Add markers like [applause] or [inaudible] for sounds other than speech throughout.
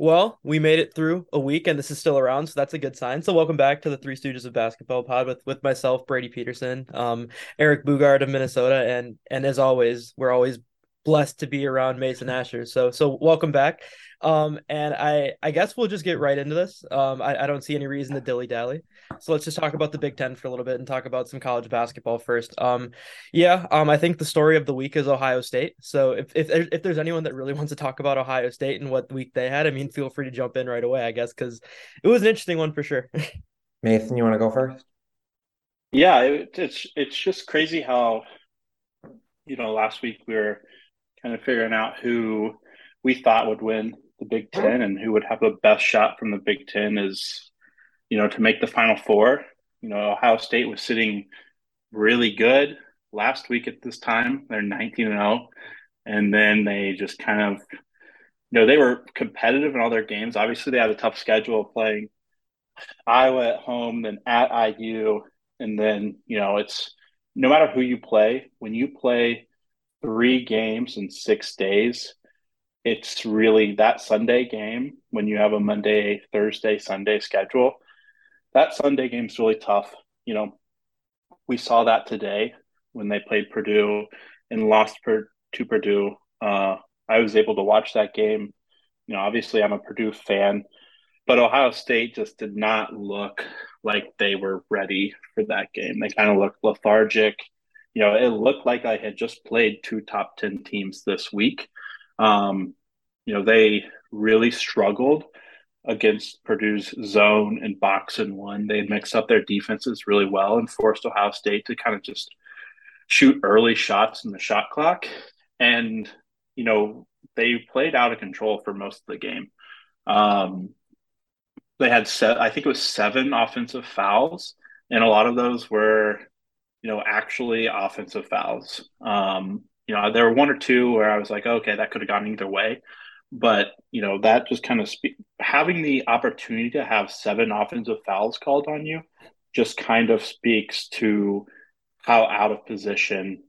Well, we made it through a week and this is still around, so that's a good sign. So welcome back to the Three Stooges of Basketball pod with with myself, Brady Peterson, um, Eric Bugard of Minnesota, and and as always, we're always blessed to be around Mason [laughs] Asher. So so welcome back. Um, and I I guess we'll just get right into this. Um, I, I don't see any reason to dilly dally. So let's just talk about the Big Ten for a little bit and talk about some college basketball first. Um, yeah, um, I think the story of the week is Ohio State. So if if if there's anyone that really [laughs] wants to talk about Ohio State and what week they had, I mean, feel free to jump in right away. I guess because it was an interesting one for sure. [laughs] Mason, you want to go first? Yeah, it, it's it's just crazy how you know last week we were kind of figuring out who we thought would win the Big Ten and who would have the best shot from the Big Ten is, you know, to make the Final Four. You know, Ohio State was sitting really good last week at this time. They're 19 and 0. And then they just kind of, you know, they were competitive in all their games. Obviously, they had a tough schedule playing Iowa at home, then at IU. And then, you know, it's no matter who you play, when you play three games in six days, it's really that Sunday game when you have a Monday, Thursday, Sunday schedule. That Sunday game's really tough. You know, we saw that today when they played Purdue and lost per, to Purdue. Uh, I was able to watch that game. You know, obviously I'm a Purdue fan, but Ohio State just did not look like they were ready for that game. They kind of looked lethargic. You know, it looked like I had just played two top 10 teams this week. Um, you know, they really struggled against Purdue's zone and box and one. They mixed up their defenses really well and forced Ohio State to kind of just shoot early shots in the shot clock. And, you know, they played out of control for most of the game. Um, they had set, I think it was seven offensive fouls, and a lot of those were, you know, actually offensive fouls. Um, you know, there were one or two where I was like, okay, that could have gone either way. But, you know, that just kind of spe- having the opportunity to have seven offensive fouls called on you just kind of speaks to how out of position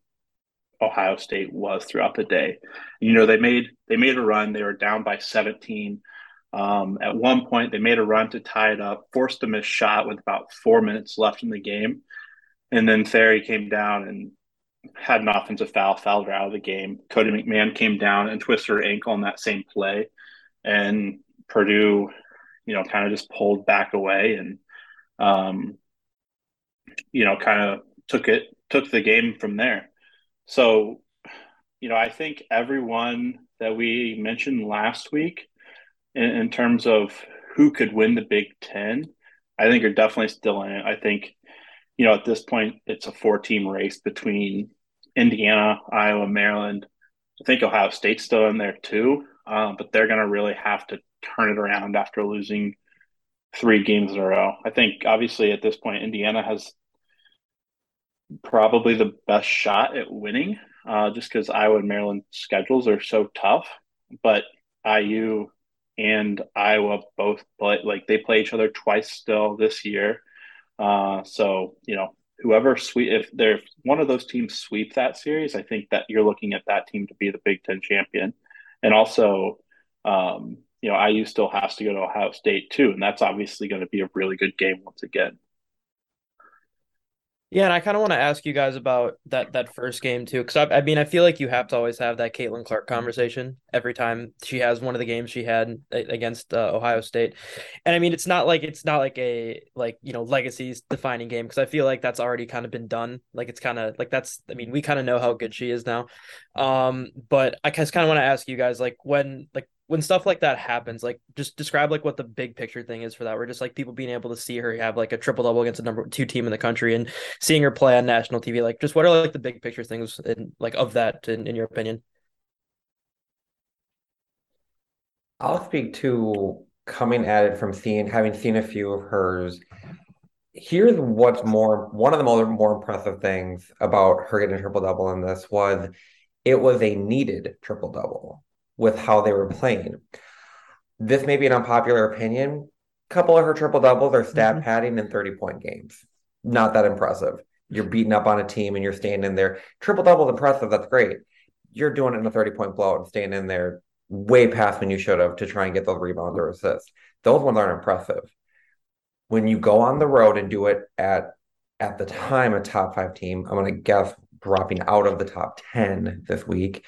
Ohio State was throughout the day. You know, they made they made a run. They were down by 17. Um, at one point, they made a run to tie it up, forced a missed shot with about four minutes left in the game, and then Thierry came down and had an offensive foul, fouled her out of the game. Cotie McMahon came down and twisted her ankle in that same play, and Purdue, you know, kind of just pulled back away and, um, you know, kind of took it took the game from there. So, you know, I think everyone that we mentioned last week, in, in terms of who could win the Big Ten, I think are definitely still in it. I think you know, at this point, it's a four team race between Indiana, Iowa, Maryland. I think Ohio State's still in there too, uh, but they're going to really have to turn it around after losing three games in a row. I think, obviously, at this point, Indiana has probably the best shot at winning uh, just because Iowa and Maryland schedules are so tough. But IU and Iowa both play, like they play each other twice still this year. Uh, so you know, whoever sweep if they're one of those teams sweep that series, I think that you're looking at that team to be the Big Ten champion. And also, um, you know, IU still has to go to Ohio State too, and that's obviously going to be a really good game once again. Yeah, and I kind of want to ask you guys about that that first game too, because I, I, mean, I feel like you have to always have that Caitlin Clark conversation every time she has one of the games she had against uh, Ohio State, and I mean, it's not like it's not like a like you know legacies defining game because I feel like that's already kind of been done. Like it's kind of like that's I mean, we kind of know how good she is now, um, but I just kind of want to ask you guys like when like when stuff like that happens, like just describe like what the big picture thing is for that. We're just like people being able to see her have like a triple double against a number two team in the country and seeing her play on national TV. Like, just what are like the big picture things in like of that in, in your opinion? I'll speak to coming at it from seeing having seen a few of hers. Here's what's more one of the more more impressive things about her getting a triple double in this was it was a needed triple double with how they were playing. This may be an unpopular opinion. A couple of her triple doubles are stat mm-hmm. padding in 30 point games. Not that impressive. You're beating up on a team and you're staying in there. Triple doubles impressive. That's great. You're doing it in a 30 point blowout and staying in there. way past when you should have to try and get those rebounds or assists. Those ones aren't impressive. When you go on the road and do it at at the time a top five team, I'm gonna guess dropping out of the top 10 this week.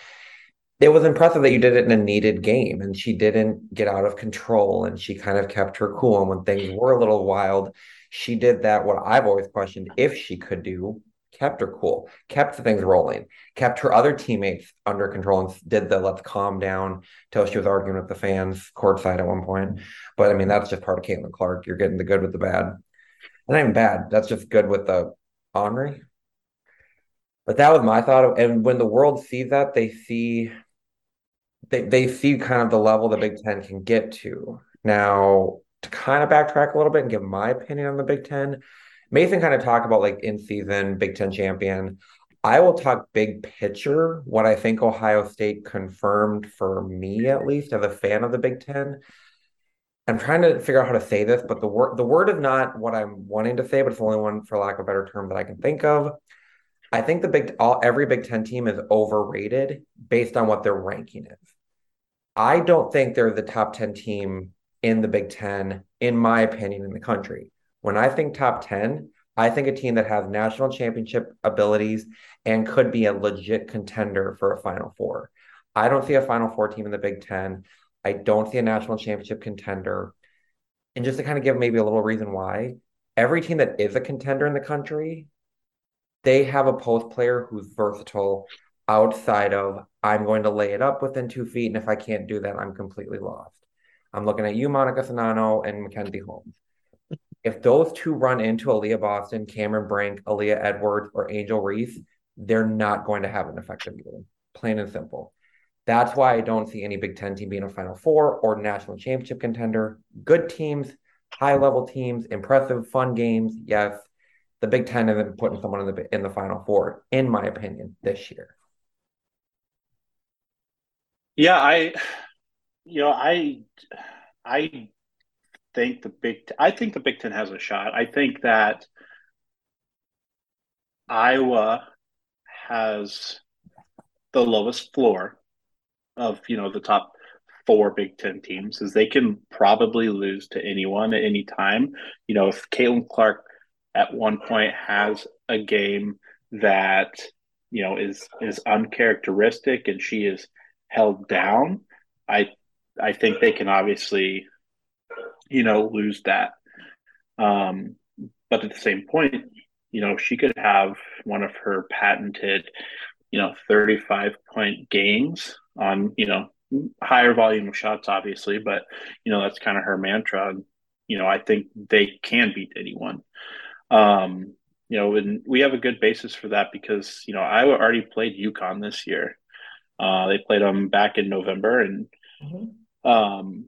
It was impressive that you did it in a needed game and she didn't get out of control and she kind of kept her cool. And when things were a little wild, she did that, what I've always questioned if she could do, kept her cool, kept things rolling, kept her other teammates under control, and did the let's calm down till she was arguing with the fans courtside at one point. But I mean, that's just part of Caitlin Clark. You're getting the good with the bad. Not even bad. That's just good with the Henri. But that was my thought. And when the world sees that, they see they, they see kind of the level the Big Ten can get to. Now, to kind of backtrack a little bit and give my opinion on the Big Ten, Mason kind of talked about like in season Big Ten champion. I will talk big picture, what I think Ohio State confirmed for me, at least as a fan of the Big Ten. I'm trying to figure out how to say this, but the word the word is not what I'm wanting to say, but it's the only one, for lack of a better term, that I can think of. I think the big all every Big Ten team is overrated based on what their ranking is. I don't think they're the top 10 team in the Big Ten, in my opinion, in the country. When I think top 10, I think a team that has national championship abilities and could be a legit contender for a Final Four. I don't see a Final Four team in the Big Ten. I don't see a national championship contender. And just to kind of give maybe a little reason why, every team that is a contender in the country, they have a post player who's versatile outside of I'm going to lay it up within two feet. And if I can't do that, I'm completely lost. I'm looking at you, Monica Czinano, and Mackenzie Holmes. If those two run into Aliyah Boston, Cameron Brink, Aaliyah Edwards, or Angel Reese, they're not going to have an effective game. Plain and simple. That's why I don't see any Big Ten team being a Final Four or national championship contender. Good teams, high level teams, impressive, fun games. Yes, the Big Ten isn't putting someone in the in the Final Four, in my opinion, this year. Yeah, I, you know, I, I think the Big, I think the Big Ten has a shot. I think that Iowa has the lowest floor of you know the top four Big Ten teams, is they can probably lose to anyone at any time. You know, if Caitlin Clark at one point has a game that you know is is uncharacteristic and she is held down, I I think they can obviously, you know, lose that. Um, but at the same point, you know, she could have one of her patented, you know, 35 point games on, you know, higher volume of shots, obviously, but, you know, that's kind of her mantra. And, You know, I think they can beat anyone. Um, you know, and we have a good basis for that because, you know, I already played UConn this year. Uh, they played them back in November, and mm-hmm. um,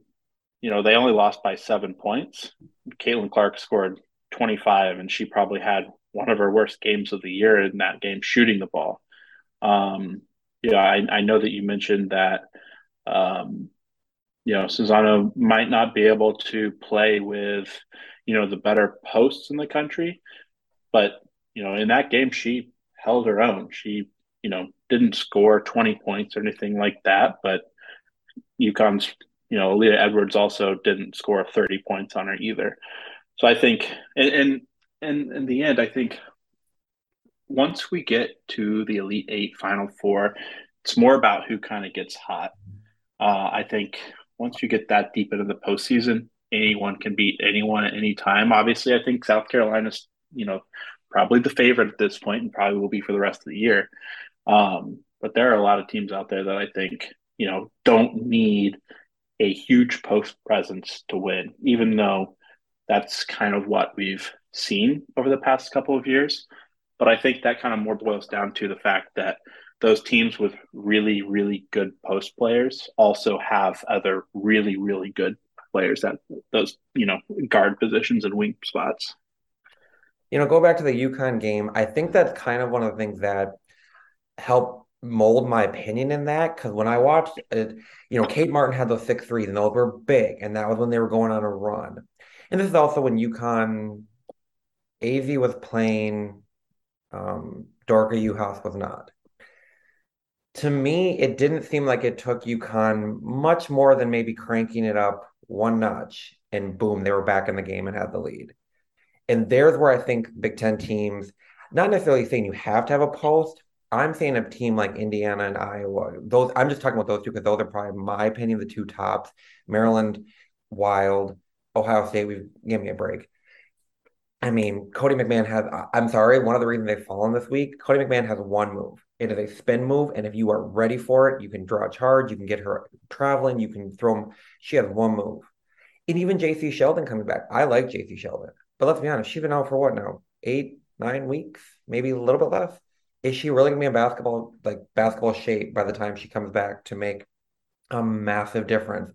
you know they only lost by seven points. Caitlin Clark scored 25, and she probably had one of her worst games of the year in that game, shooting the ball. Um, know, I, I know that you mentioned that. Um, you know, Czinano might not be able to play with, you know, the better posts in the country, but you know, in that game, she held her own. She you know, didn't score 20 points or anything like that, but UConn's, you know, Aaliyah Edwards also didn't score 30 points on her either. So I think, and, and, and in the end, I think once we get to the Elite Eight Final Four, it's more about who kind of gets hot. Uh, I think once you get that deep into the postseason, anyone can beat anyone at any time. Obviously, I think South Carolina's, you know, probably the favorite at this point and probably will be for the rest of the year. Um, but there are a lot of teams out there that I think, you know, don't need a huge post presence to win, even though that's kind of what we've seen over the past couple of years. But I think that kind of more boils down to the fact that those teams with really, really good post players also have other really, really good players at those, you know, guard positions and wing spots. You know, go back to the UConn game. I think that's kind of one of the things that help mold my opinion in that because when I watched it, you know, Kate Martin had those six threes and those were big, and that was when they were going on a run. And this is also when UConn Azzi was playing, um, Dorka Juhász was not. to me, it didn't seem like it took UConn much more than maybe cranking it up one notch, and boom, they were back in the game and had the lead. And there's where I think Big Ten teams, not necessarily saying you have to have a post. I'm saying a team like Indiana and Iowa. Those I'm just talking about those two because those are probably my opinion the two tops. Maryland, Wild, Ohio State. We give me a break. I mean, Cotie McMahon has. I'm sorry. One of the reasons they've fallen this week, Cotie McMahon has one move. It is a spin move, and if you are ready for it, you can draw a charge. You can get her traveling. You can throw. She has one move, and even Jacy Sheldon coming back. I like Jacy Sheldon, but let's be honest, she's been out for what now? Eight, nine weeks, maybe a little bit less. Is she really gonna be in basketball like basketball shape by the time she comes back to make a massive difference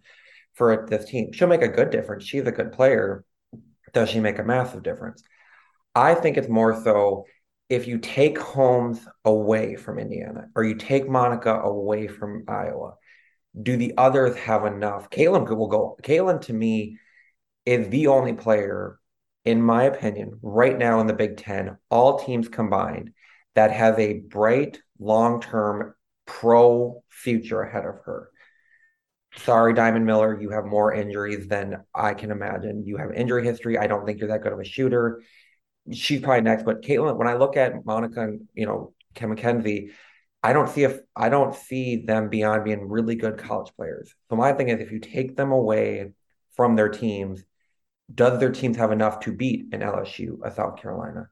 for this team? She'll make a good difference. She's a good player. Does she make a massive difference? I think it's more so if you take Holmes away from Indiana or you take Monica away from Iowa, do the others have enough? Caitlin will go. Caitlin to me is the only player, in my opinion, right now in the Big Ten, all teams combined, that has a bright long term pro future ahead of her. Sorry, Diamond Miller, you have more injuries than I can imagine. You have injury history. I don't think you're that good of a shooter she's probably next. But Caitlin, when I look at Monica and you know Kim McKenzie, I don't see if I don't see them beyond being really good college players. So my thing is, if you take them away from their teams, does their teams have enough to beat an LSU, a South Carolina,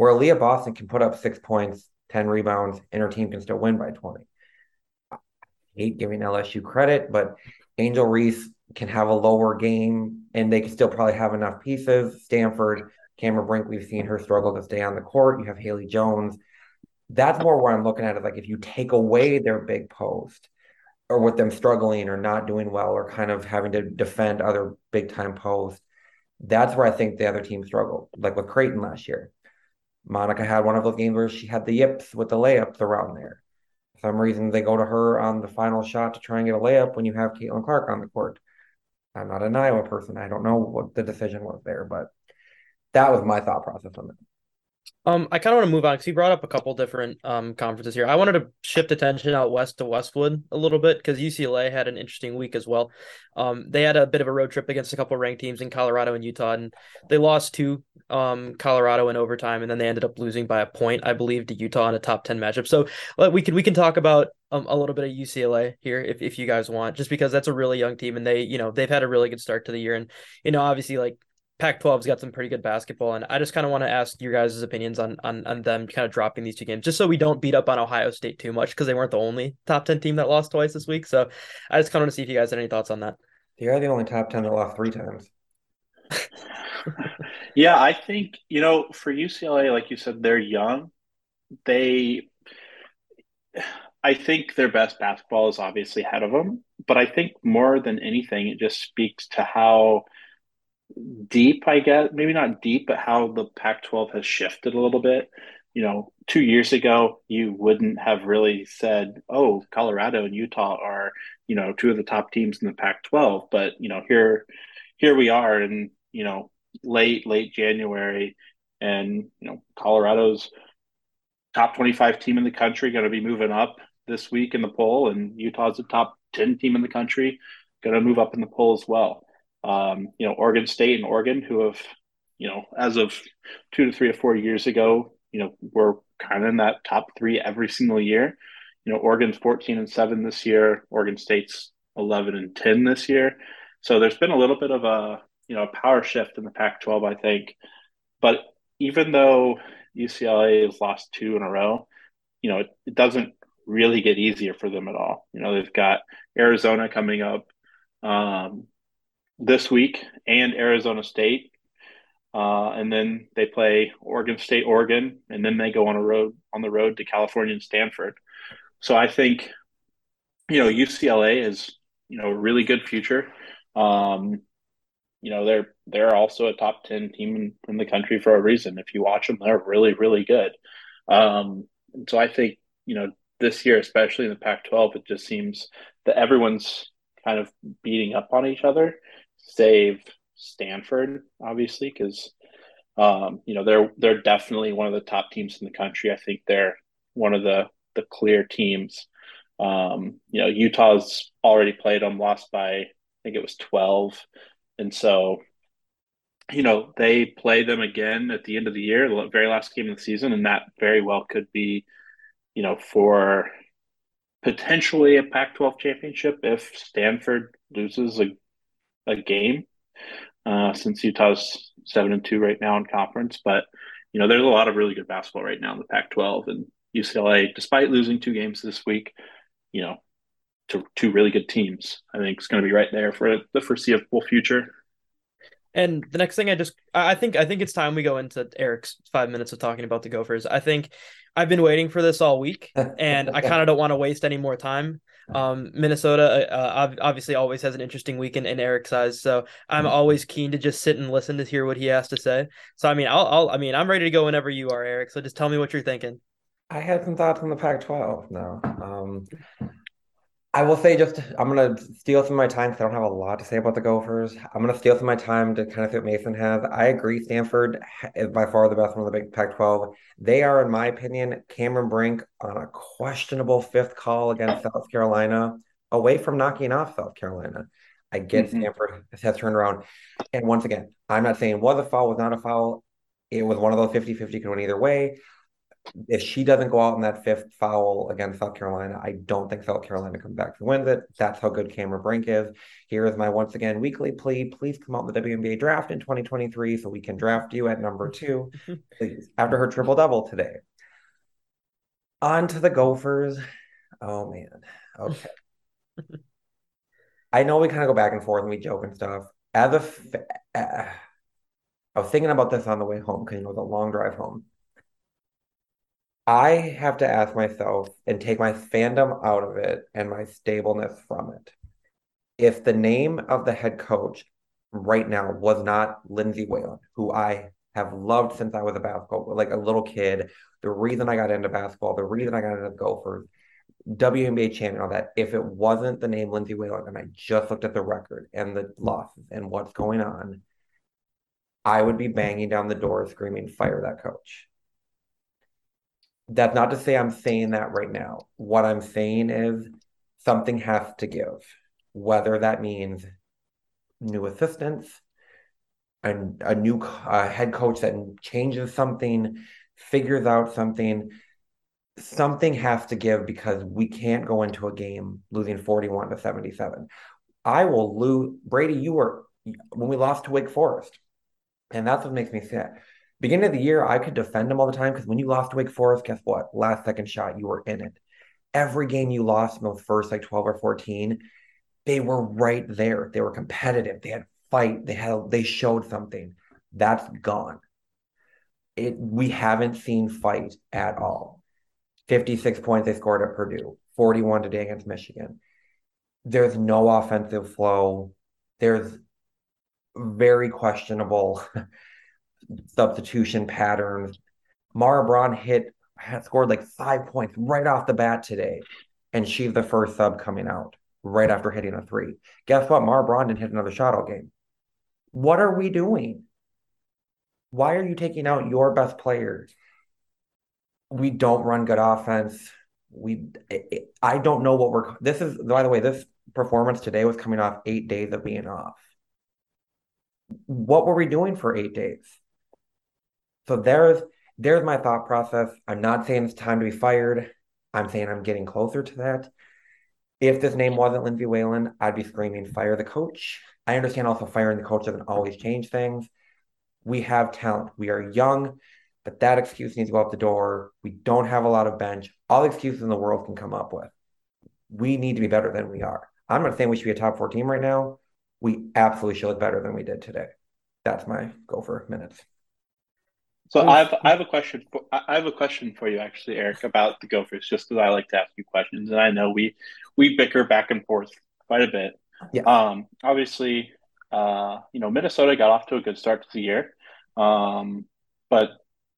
where Aliyah Boston can put up six points, ten rebounds, and her team can still win by twenty? I hate giving LSU credit, but Angel Reese can have a lower game, and they can still probably have enough pieces. Stanford Cameron Brink, we've seen her struggle to stay on the court. You have Haley Jones. That's more where I'm looking at it. Like if you take away their big post or with them struggling or not doing well or kind of having to defend other big time posts, that's where I think the other team struggled, like with Creighton last year. Monica had one of those games where she had the yips with the layups around there. For some reason, they go to her on the final shot to try and get a layup when you have Caitlin Clark on the court. I'm not an Iowa person. I don't know what the decision was there, but that was my thought process on it. Um, I kind of want to move on because he brought up a couple different um conferences here. I wanted to shift attention out west to Westwood a little bit because UCLA had an interesting week as well. Um, they had a bit of a road trip against a couple ranked teams in Colorado and Utah, and they lost to um Colorado in overtime, and then they ended up losing by a point, I believe, to Utah in a top ten matchup. So we can we can talk about um, a little bit of UCLA here if if you guys want, just because that's a really young team and they you know they've had a really good start to the year, and you know obviously like Pac-12's got some pretty good basketball, and I just kind of want to ask your guys' opinions on on on them kind of dropping these two games, just so we don't beat up on Ohio State too much because they weren't the only top ten team that lost twice this week. So I just kind of want to see if you guys had any thoughts on that. They are the only top ten that lost three times. [laughs] yeah, I think you know for UCLA, like you said, they're young. They, I think their best basketball is obviously ahead of them, but I think more than anything, it just speaks to how deep, I guess, maybe not deep, but how the Pac 12 has shifted a little bit. You know, two years ago, you wouldn't have really said, oh, Colorado and Utah are, you know, two of the top teams in the Pac 12. But, you know, here, here we are in, you know, late, late January, and, you know, Colorado's top 25 team in the country going to be moving up this week in the poll, and Utah's the top 10 team in the country going to move up in the poll as well. Um, you know, Oregon State and Oregon, who have, you know, as of two to three or four years ago, you know, were kind of in that top three every single year. You know, Oregon's 14 and 7 this year, Oregon State's 11 and 10 this year. So there's been a little bit of a, you know, a power shift in the Pac 12, I think. But even though UCLA has lost two in a row, you know, it, it doesn't really get easier for them at all. You know, they've got Arizona coming up. Um, this week and Arizona State. Uh, and then they play Oregon State, Oregon, and then they go on a road on the road to California and Stanford. So I think, you know, UCLA is you know a really good future. Um, you know they're they're also a top ten team in, in, the country for a reason. If you watch them, they're really really good. Um, so I think you know this year, especially in the Pac-12, it just seems that everyone's kind of beating up on each other save Stanford, obviously, because um, you know they're they're definitely one of the top teams in the country. I think they're one of the the clear teams Um, you know, Utah's already played them, lost by I think it was twelve, and so you know they play them again at the end of the year, the very last game of the season, and that very well could be, you know, for potentially a Pac-12 championship if Stanford loses a a game. Uh, since Utah's seven and two right now in conference, but you know there's a lot of really good basketball right now in the Pac-12, and UCLA, despite losing two games this week, you know, to two really good teams, I think it's going to be right there for the foreseeable future. And the next thing I just I think I think it's time we go into Eric's five minutes of talking about the Gophers. I think I've been waiting for this all week, and I kind of don't want to waste any more time. Um, Minnesota uh, obviously always has an interesting weekend in, Eric's eyes, so I'm mm-hmm. always keen to just sit and listen to hear what he has to say. So I mean, I'll, I'll I mean I'm ready to go whenever you are, Eric. So just tell me what you're thinking. I had some thoughts on the Pac-12. No, um, I will say just I'm gonna steal some of my time because I don't have a lot to say about the Gophers. I'm gonna steal some of my time to kind of see what Mason has. I agree, Stanford is by far the best one of the Big Pac-12. They are, in my opinion, Cameron Brink on a questionable fifth call against South Carolina, away from knocking off South Carolina. I get mm-hmm. Stanford has turned around, and once again, I'm not saying was a foul, was not a foul. It was one of those 50-50 could win either way if she doesn't go out in that fifth foul against South Carolina, I don't think South Carolina comes back and wins it. That's how good Cameron Brink is. Here is my once again weekly plea. Please come out in the WNBA draft in 2023 so we can draft you at number [laughs] two, please, after her triple double today. On to the Gophers. Oh man. Okay. [laughs] I know we kind of go back and forth and we joke and stuff. As a, uh, I was thinking about this on the way home because you know the long drive home I have to ask myself and take my fandom out of it and my stableness from it. If the name of the head coach right now was not Lindsay Whalen, who I have loved since I was a basketball, like a little kid, the reason I got into basketball, the reason I got into Gophers, WNBA champion, all that. If it wasn't the name Lindsay Whalen and I just looked at the record and the losses and what's going on, I would be banging down the door screaming, fire that coach that's not to say I'm saying that right now. What I'm saying is something has to give, whether that means new assistants, and a new uh, head coach that changes something, figures out something. Something has to give because we can't go into a game losing 41 to 77. I will lose. Brady, you were when we lost to Wake Forest, and that's what makes me sad beginning of the year, I could defend them all the time because when you lost Wake Forest, guess what? Last second shot, you were in it. Every game you lost in those first like 12 or 14, they were right there. They were competitive. They had fight. They had they showed something. That's gone. It we haven't seen fight at all. 56 points they scored at Purdue, 41 today against Michigan. There's no offensive flow. There's very questionable [laughs] substitution patterns. Mara Braun hit had scored like five points right off the bat today, and she's the first sub coming out right after hitting a three. Guess what? Mara Braun didn't hit another shot all game. What are we doing? Why are you taking out your best players? We don't run good offense. We, I don't know what we're. This is, by the way, this performance today was coming off eight days of being off. What were we doing for eight days? So there's there's my thought process. I'm not saying it's time to be fired. I'm saying I'm getting closer to that. If this name wasn't Lindsay Whalen, I'd be screaming, fire the coach. I understand also firing the coach doesn't always change things. We have talent. We are young, but that excuse needs to go out the door. We don't have a lot of bench. All the excuses in the world can come up with. We need to be better than we are. I'm not saying we should be a top four team right now. We absolutely should look better than we did today. That's my go for minutes. So I have I have a question for I have a question for you actually, Eric, about the Gophers, just because I like to ask you questions, and I know we we bicker back and forth quite a bit. Yeah. Um. Obviously, uh, you know, Minnesota got off to a good start to the year, um, but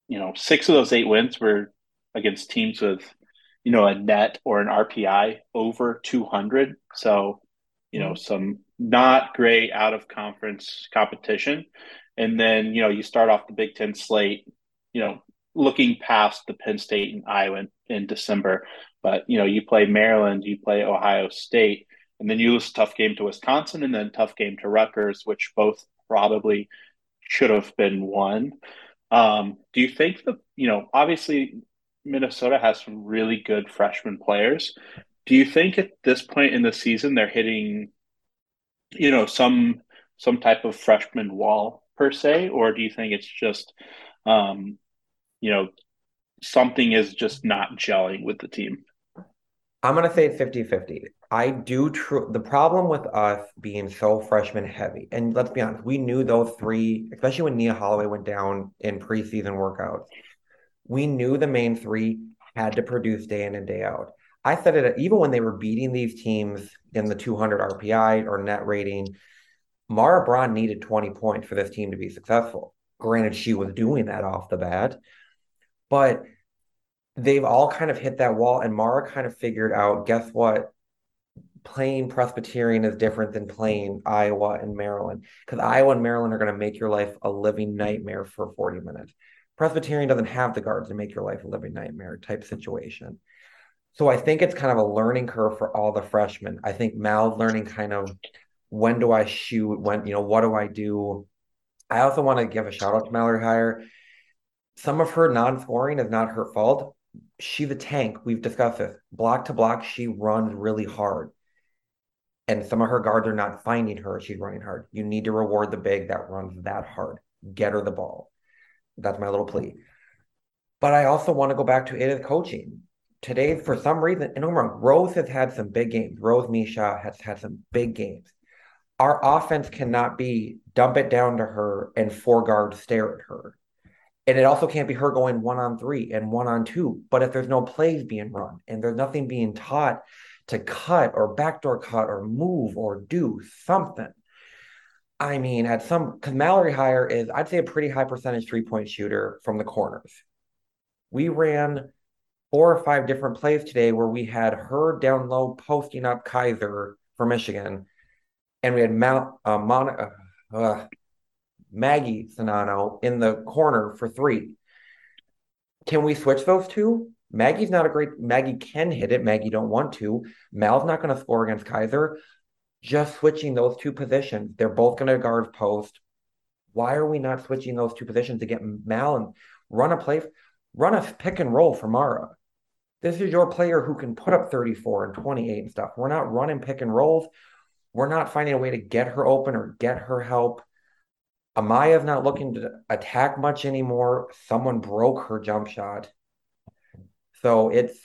you know, six of those eight wins were against teams with, you know, a net or an RPI over two hundred. So, you know, mm-hmm. some not great out of conference competition. And then, you know, you start off the Big Ten slate, you know, looking past the Penn State and Iowa in, in December. But you know, you play Maryland, you play Ohio State, and then you lose a tough game to Wisconsin, and then tough game to Rutgers, which both probably should have been won. Um, do you think the you know obviously Minnesota has some really good freshman players. Do you think at this point in the season they're hitting, you know, some some type of freshman wall per se, or do you think it's just, um, you know, something is just not gelling with the team? I'm going to say it's 50 50. I do true. The problem with us being so freshman heavy, and let's be honest, we knew those three, especially when Nia Holloway went down in preseason workouts, we knew the main three had to produce day in and day out. I said it even when they were beating these teams in the 200 RPI or net rating. Mara Braun needed 20 points for this team to be successful. Granted, she was doing that off the bat, but they've all kind of hit that wall. And Mara kind of figured out guess what? Playing Presbyterian is different than playing Iowa and Maryland because Iowa and Maryland are going to make your life a living nightmare for 40 minutes. Presbyterian doesn't have the guards to make your life a living nightmare type situation. So I think it's kind of a learning curve for all the freshmen. I think Mal's learning kind of when do I shoot? When, you know, what do I do? I also want to give a shout out to Mallory Heyer. Some of her non scoring is not her fault. She's a tank. We've discussed this. Block to block, she runs really hard. And some of her guards are not finding her. She's running hard. You need to reward the big that runs that hard. Get her the ball. That's my little plea. But I also want to go back to it as coaching. Today, for some reason, and remember, Rose has had some big games. Rose Micheaux has had some big games. Our offense cannot be dump it down to her and four guards stare at her. And it also can't be her going one on three and one on two. But if there's no plays being run and there's nothing being taught to cut or backdoor cut or move or do something, I mean, at some because Mallory Heyer is, I'd say, a pretty high percentage three point shooter from the corners. We ran four or five different plays today where we had her down low posting up Kiser for Michigan, and we had Mount uh, Mon- uh, uh, Maggie Czinano in the corner for three. Can we switch those two? Maggie's not a great. Maggie can hit it. Maggie don't want to. Mal's not going to score against Kiser just switching those two positions. They're both going to guard post. Why are we not switching those two positions to get Mal and run a play, run a pick and roll for Mara? This is your player who can put up 34 and 28 and stuff. We're not running pick and rolls. We're not finding a way to get her open or get her help. Amaya's not looking to attack much anymore. Someone broke her jump shot. So it's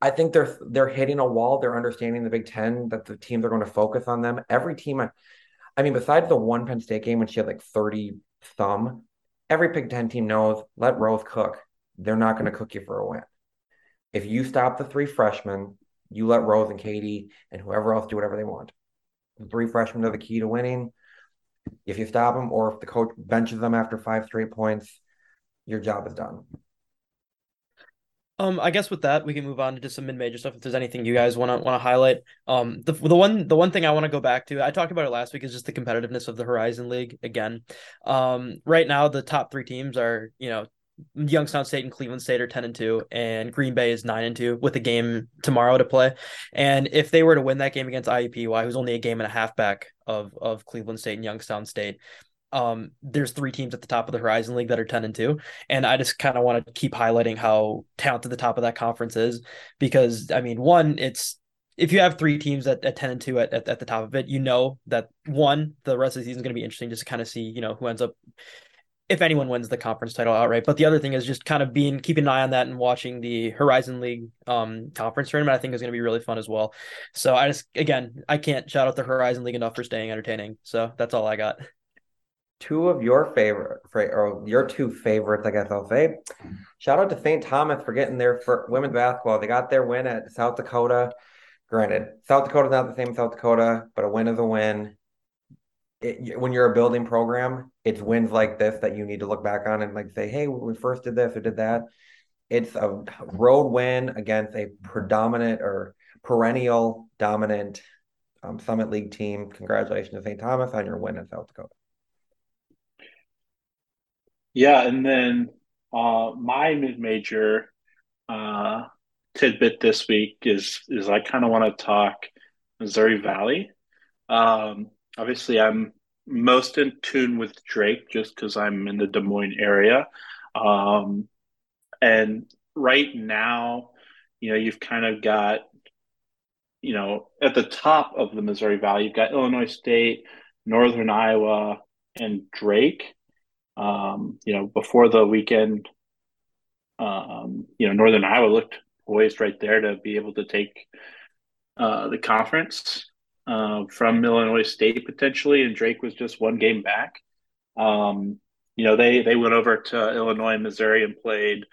I think they're they're hitting a wall. They're understanding the Big Ten that the teams are going to focus on them. Every team, I mean, besides the one Penn State game when she had like thirty some, every Big Ten team knows let Rose cook. They're not going to cook you for a win. If you stop the three freshmen, you let Rose and Katie and whoever else do whatever they want. The three freshmen are the key to winning. If you stop them, or if the coach benches them after five straight points, your job is done. Um, I guess with that we can move on to just some mid-major stuff. If there's anything you guys want to want to highlight, um, the the one the one thing I want to go back to, I talked about it last week, is just the competitiveness of the Horizon League again. Um, right now the top three teams are you know Youngstown State and Cleveland State are ten and two, and Green Bay is nine and two with a game tomorrow to play. And if they were to win that game against IUPUI, who's only a game and a half back of of Cleveland State and Youngstown State, um there's three teams at the top of the horizon league that are 10 and 2 and i just kind of want to keep highlighting how talented the top of that conference is because i mean one it's if you have three teams at, at 10 and 2 at, at, at the top of it you know that one the rest of the season is going to be interesting just to kind of see you know who ends up if anyone wins the conference title outright but the other thing is just kind of being keeping an eye on that and watching the horizon league um conference tournament i think is going to be really fun as well so i just again i can't shout out the horizon league enough for staying entertaining so that's all i got two of your favorite or your two favorites, I guess I'll say. Shout out to St. Thomas for getting their for women's basketball. They got their win at South Dakota. Granted, South Dakota's not the same South Dakota, but a win is a win. It, when you're a building program, it's wins like this that you need to look back on and like say, "Hey, we first did this or did that." It's a road win against a predominant or perennial dominant um, Summit League team. Congratulations to St. Thomas on your win in South Dakota. Yeah, and then uh, my mid major, uh, tidbit this week is is I kind of want to talk Missouri Valley. Um, obviously, I'm most in tune with Drake just because I'm in the Des Moines area. Um, and right now, you know, you've kind of got, you know, at the top of the Missouri Valley, you've got Illinois State, Northern Iowa, and Drake. Um, you know, before the weekend, um, you know, Northern Iowa looked poised right there to be able to take uh, the conference uh, from Illinois State potentially, and Drake was just one game back. Um, you know, they they went over to Illinois and Missouri and played.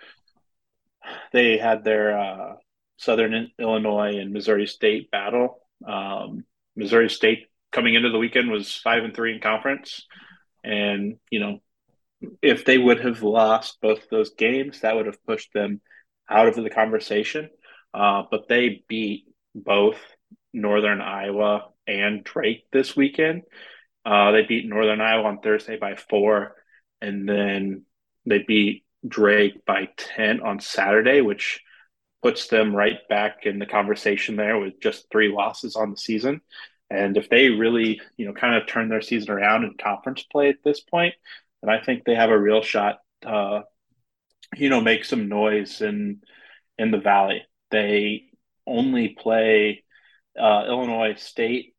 They had their uh, Southern Illinois and Missouri State battle. Um, Missouri State coming into the weekend was five and three in conference, and you know, if they would have lost both those games, that would have pushed them out of the conversation. Uh, but they beat both Northern Iowa and Drake this weekend. Uh, they beat Northern Iowa on Thursday by four, and then they beat Drake by 10 on Saturday, which puts them right back in the conversation there with just three losses on the season. And if they really, you know, kind of turn their season around in conference play at this point, then I think they have a real shot, uh, you know, make some noise in in the Valley. They only play uh, Illinois State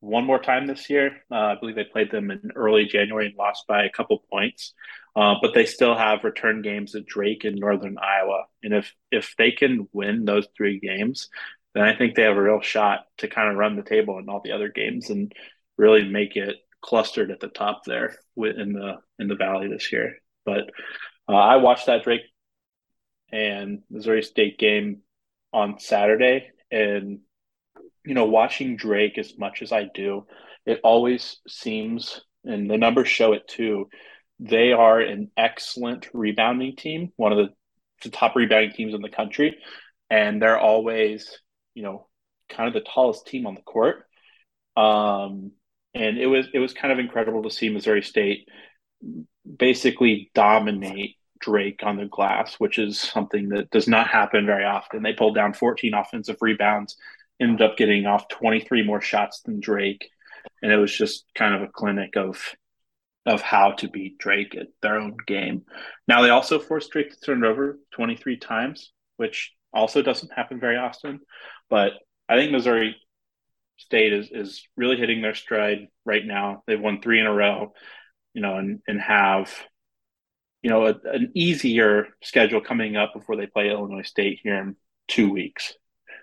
one more time this year. Uh, I believe they played them in early January and lost by a couple points. Uh, but they still have return games at Drake and Northern Iowa, and if if they can win those three games, then I think they have a real shot to kind of run the table in all the other games and really make it clustered at the top there in the in the Valley this year. But uh, I watched that Drake and Missouri State game on Saturday, and you know, watching Drake as much as I do, it always seems, and the numbers show it too, they are an excellent rebounding team, one of the, the top rebounding teams in the country. And they're always, you know, kind of the tallest team on the court. Um, and it was it was kind of incredible to see Missouri State basically dominate Drake on the glass, which is something that does not happen very often. They pulled down 14 offensive rebounds ended up getting off 23 more shots than Drake. And it was just kind of a clinic of of how to beat Drake at their own game. Now they also forced Drake to turn it over 23 times, which also doesn't happen very often. But I think Missouri State is is really hitting their stride right now. They've won three in a row, you know, and and have you know a, an easier schedule coming up before they play Illinois State here in two weeks.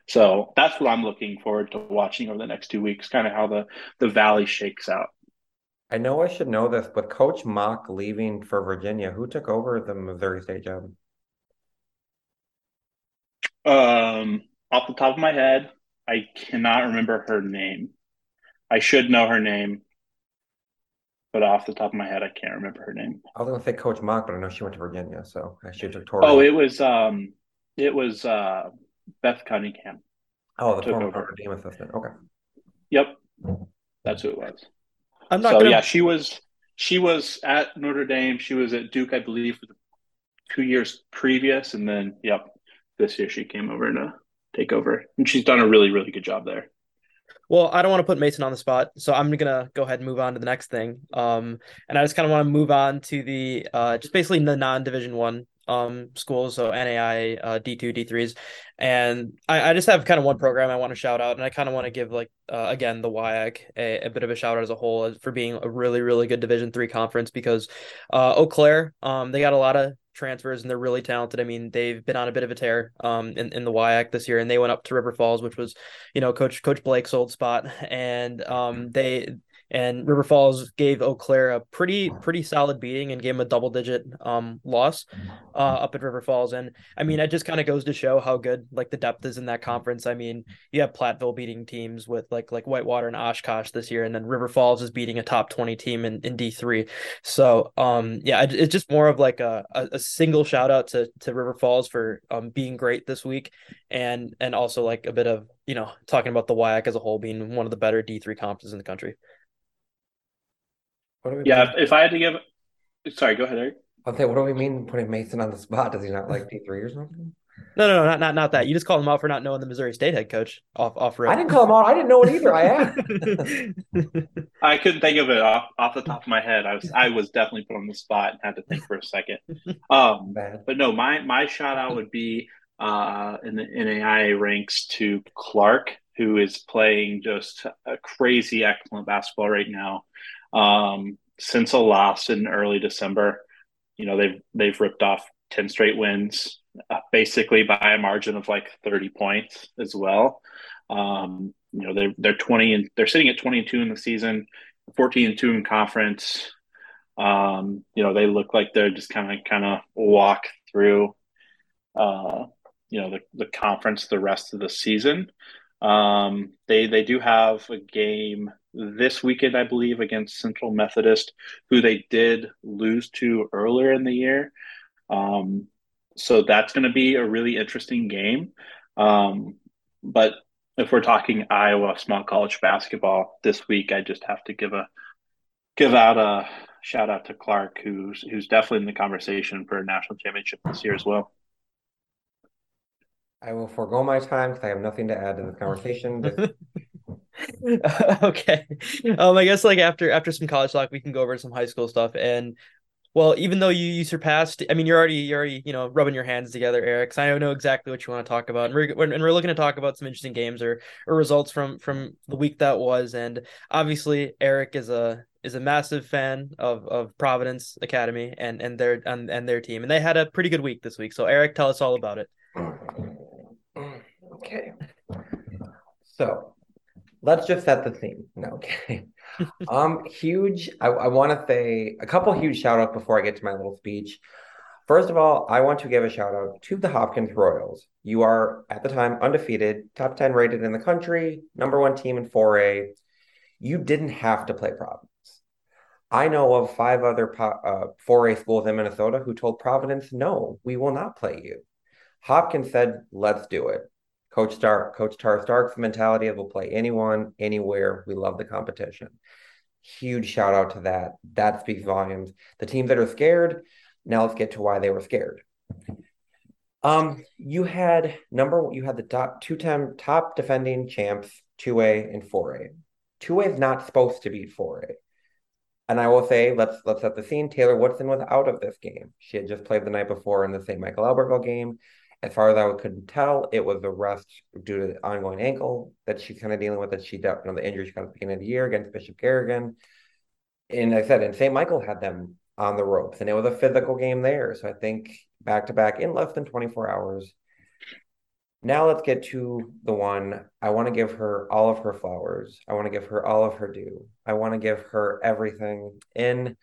So that's what I'm looking forward to watching over the next two weeks, kind of how the the valley shakes out. I know I should know this, but Coach Mock leaving for Virginia, who took over the Missouri State job? Um, off the top of my head, I cannot remember her name. I should know her name, but off the top of my head, I can't remember her name. I was going to say Coach Mock, but I know she went to Virginia, so I should took Oh, it was um, it was uh, Beth Cunningham. Oh, the former Notre Dame assistant. Okay. Yep, that's who it was. I'm not. So gonna... yeah, she was she was at Notre Dame. She was at Duke, I believe, for the two years previous, and then yep, this year she came over to take over, and she's done a really really good job there. Well, I don't want to put Mason on the spot, so I'm gonna go ahead and move on to the next thing. Um, and I just kind of want to move on to the uh, just basically the non-division one um schools, so NAI, uh, D2, D3s. And I, I just have kind of one program I want to shout out, and I kind of want to give like uh, again the WIAC a, a, bit of a shout out as a whole for being a really really good Division three conference because uh, Eau Claire um they got a lot of transfers and they're really talented. I mean, they've been on a bit of a tear um in, in the WIAC this year and they went up to River Falls, which was, you know, Coach Coach Blake's old spot. [laughs] And um they and River Falls gave Eau Claire a pretty pretty solid beating and gave them a double digit um loss uh, up at River Falls. And I mean, it just kind of goes to show how good like the depth is in that conference. I mean, you have Platteville beating teams with like like Whitewater and Oshkosh this year, and then River Falls is beating a top twenty team in, in D three. So um yeah, it, it's just more of like a, a single shout out to to River Falls for um being great this week, and and also like a bit of you know talking about the WIAC as a whole being one of the better D three conferences in the country yeah, if, if, I had to give, sorry, go ahead, Eric. Okay, what do we mean putting Mason on the spot? Does he not like D three or something? No, no, no, not not not that. You just called him out for not knowing the Missouri State head coach off off I didn't call him out. I didn't know it either. I asked. [laughs] I couldn't think of it off, off the top of my head. I was I was definitely put on the spot and had to think for a second. Um, but no, my my shout out would be uh, in the NAIA ranks to Clarke, who is playing just a crazy excellent basketball right now. Um, since a loss in early December, you know they've they've ripped off ten straight wins, uh, basically by a margin of like thirty points as well. Um, you know they're they're twenty and they're sitting at twenty and two in the season, fourteen and two in conference. Um, you know they look like they're just kind of kind of walk through, uh, you know the the conference the rest of the season. Um, they they do have a game this weekend, I believe, against Central Methodist, who they did lose to earlier in the year. Um, so that's going to be a really interesting game. Um, but if we're talking Iowa small college basketball this week, I just have to give a give out a shout out to Clarke, who's who's definitely in the conversation for a national championship this year as well. I will forego my time because I have nothing to add to the conversation. [laughs] [laughs] Okay. Um, I guess like after after some college talk, we can go over some high school stuff. And well, even though you you surpassed, I mean, you're already you're already you know rubbing your hands together, Eric. So I know exactly what you want to talk about, and we're and we're looking to talk about some interesting games or or results from from the week that was. And obviously, Eric is a is a massive fan of of Providence Academy and and their and, and their team, and they had a pretty good week this week. So Eric, tell us all about it. okay. So let's just set the theme. No, okay. [laughs] um, huge. I, I want to say a couple huge shout outs before I get to my little speech. First of all, I want to give a shout out to the Hopkins Royals. You are at the time undefeated, top 10 rated in the country, number one team in 4A. You didn't have to play Providence. I know of five other uh, 4A schools in Minnesota who told Providence, no, we will not play you. Hopkins said, let's do it. Coach Stark, Coach Tara Starks' mentality of we'll play anyone, anywhere. We love the competition. Huge shout out to that. That speaks volumes. The teams that are scared, now let's get to why they were scared. Um, you had number you had the top two time top defending champs, 2A and 4A. 2A is not supposed to beat 4A. And I will say, let's let's set the scene. Taylor Woodson was out of this game. She had just played the night before in the St. Michael Albertville game. As far as I couldn't tell, it was a rest due to the ongoing ankle that she's kind of dealing with. That she, you know, the injury she got at the beginning of the year against Bishop Garrigan. And I said, and St. Michael had them on the ropes, and it was a physical game there. So I think back to back in less than 24 hours. Now let's get to the one I want to give her all of her flowers. I want to give her all of her due. I want to give her everything in.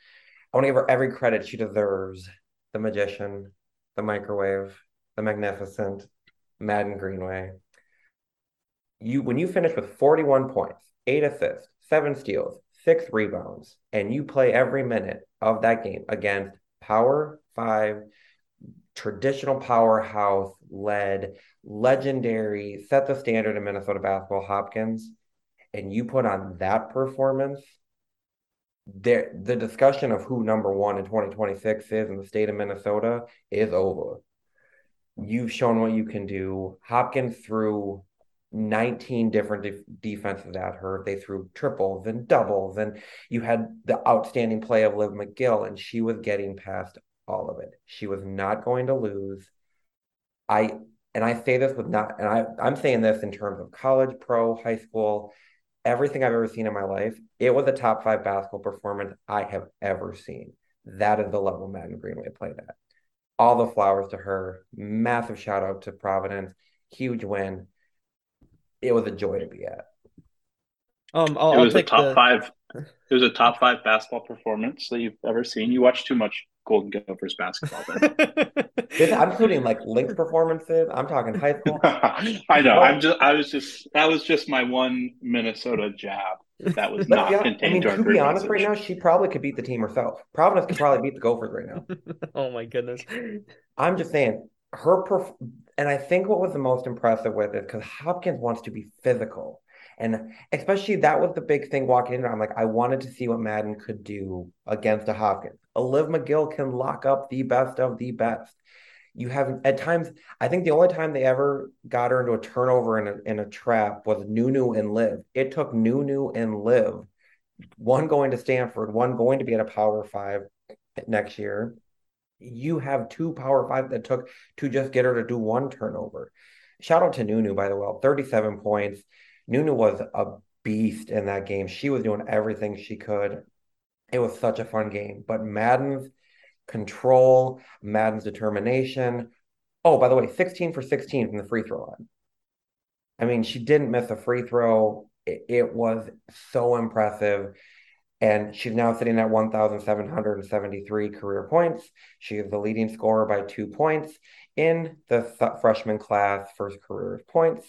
I want to give her every credit she deserves. The magician, the microwave, the magnificent Maddyn Greenway. You when you finish with 41 points, eight assists, seven steals, six rebounds, and you play every minute of that game against Power Five, traditional powerhouse led, legendary, set the standard in Minnesota basketball, Hopkins, and you put on that performance. There, the discussion of who number one in 2026 is in the state of Minnesota is over you've shown what you can do. Hopkins threw 19 different de- defenses at her. They threw triples and doubles, and you had the outstanding play of Liv McGill, and she was getting past all of it. She was not going to lose. I and I say this with not, and I I'm saying this in terms of college, pro, high school, everything I've ever seen in my life. It was a top five basketball performance I have ever seen. That is the level Maddyn Greenway played at all the flowers to her. Massive shout out to Providence. Huge win. It was a joy to be at. Um, I'll, it was I'll a top the... five. It was a top five basketball performance that you've ever seen. You watch too much Golden Gophers basketball. Then. [laughs] I'm including like Lynx performances. I'm talking high school. [laughs] I know. I'm just. I was just. That was just my one Minnesota jab. That was not yeah, contained. I mean, to, to be honest, message. right now, she probably could beat the team herself. Providence could probably beat the Gophers right now. [laughs] oh my goodness! I'm just saying her perf- and I think what was the most impressive with it because Hopkins wants to be physical. And especially that was the big thing walking in. I'm like, I wanted to see what Maddyn could do against a Hopkins. Liv McGill can lock up the best of the best. You have at times, I think the only time they ever got her into a turnover in a, in a trap was Nunu and Liv. It took Nunu and Liv, one going to Stanford, one going to be at a Power Five next year. You have two Power Five that took to just get her to do one turnover. Shout out to Nunu, by the way, 37 points. Nunu was a beast in that game. She was doing everything she could. It was such a fun game. But Maddyn's control, Maddyn's determination. Oh, by the way, 16 for 16 from the free throw line. I mean, she didn't miss a free throw. It, it was so impressive. And she's now sitting at 1,773 career points. She is the leading scorer by two points in the th- freshman class, first career points.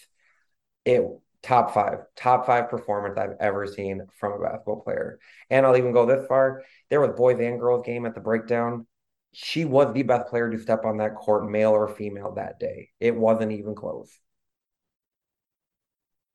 It top five, top five performance I've ever seen from a basketball player. And I'll even go this far. There was boys and girls game at the breakdown. She was the best player to step on that court, male or female, that day. It wasn't even close.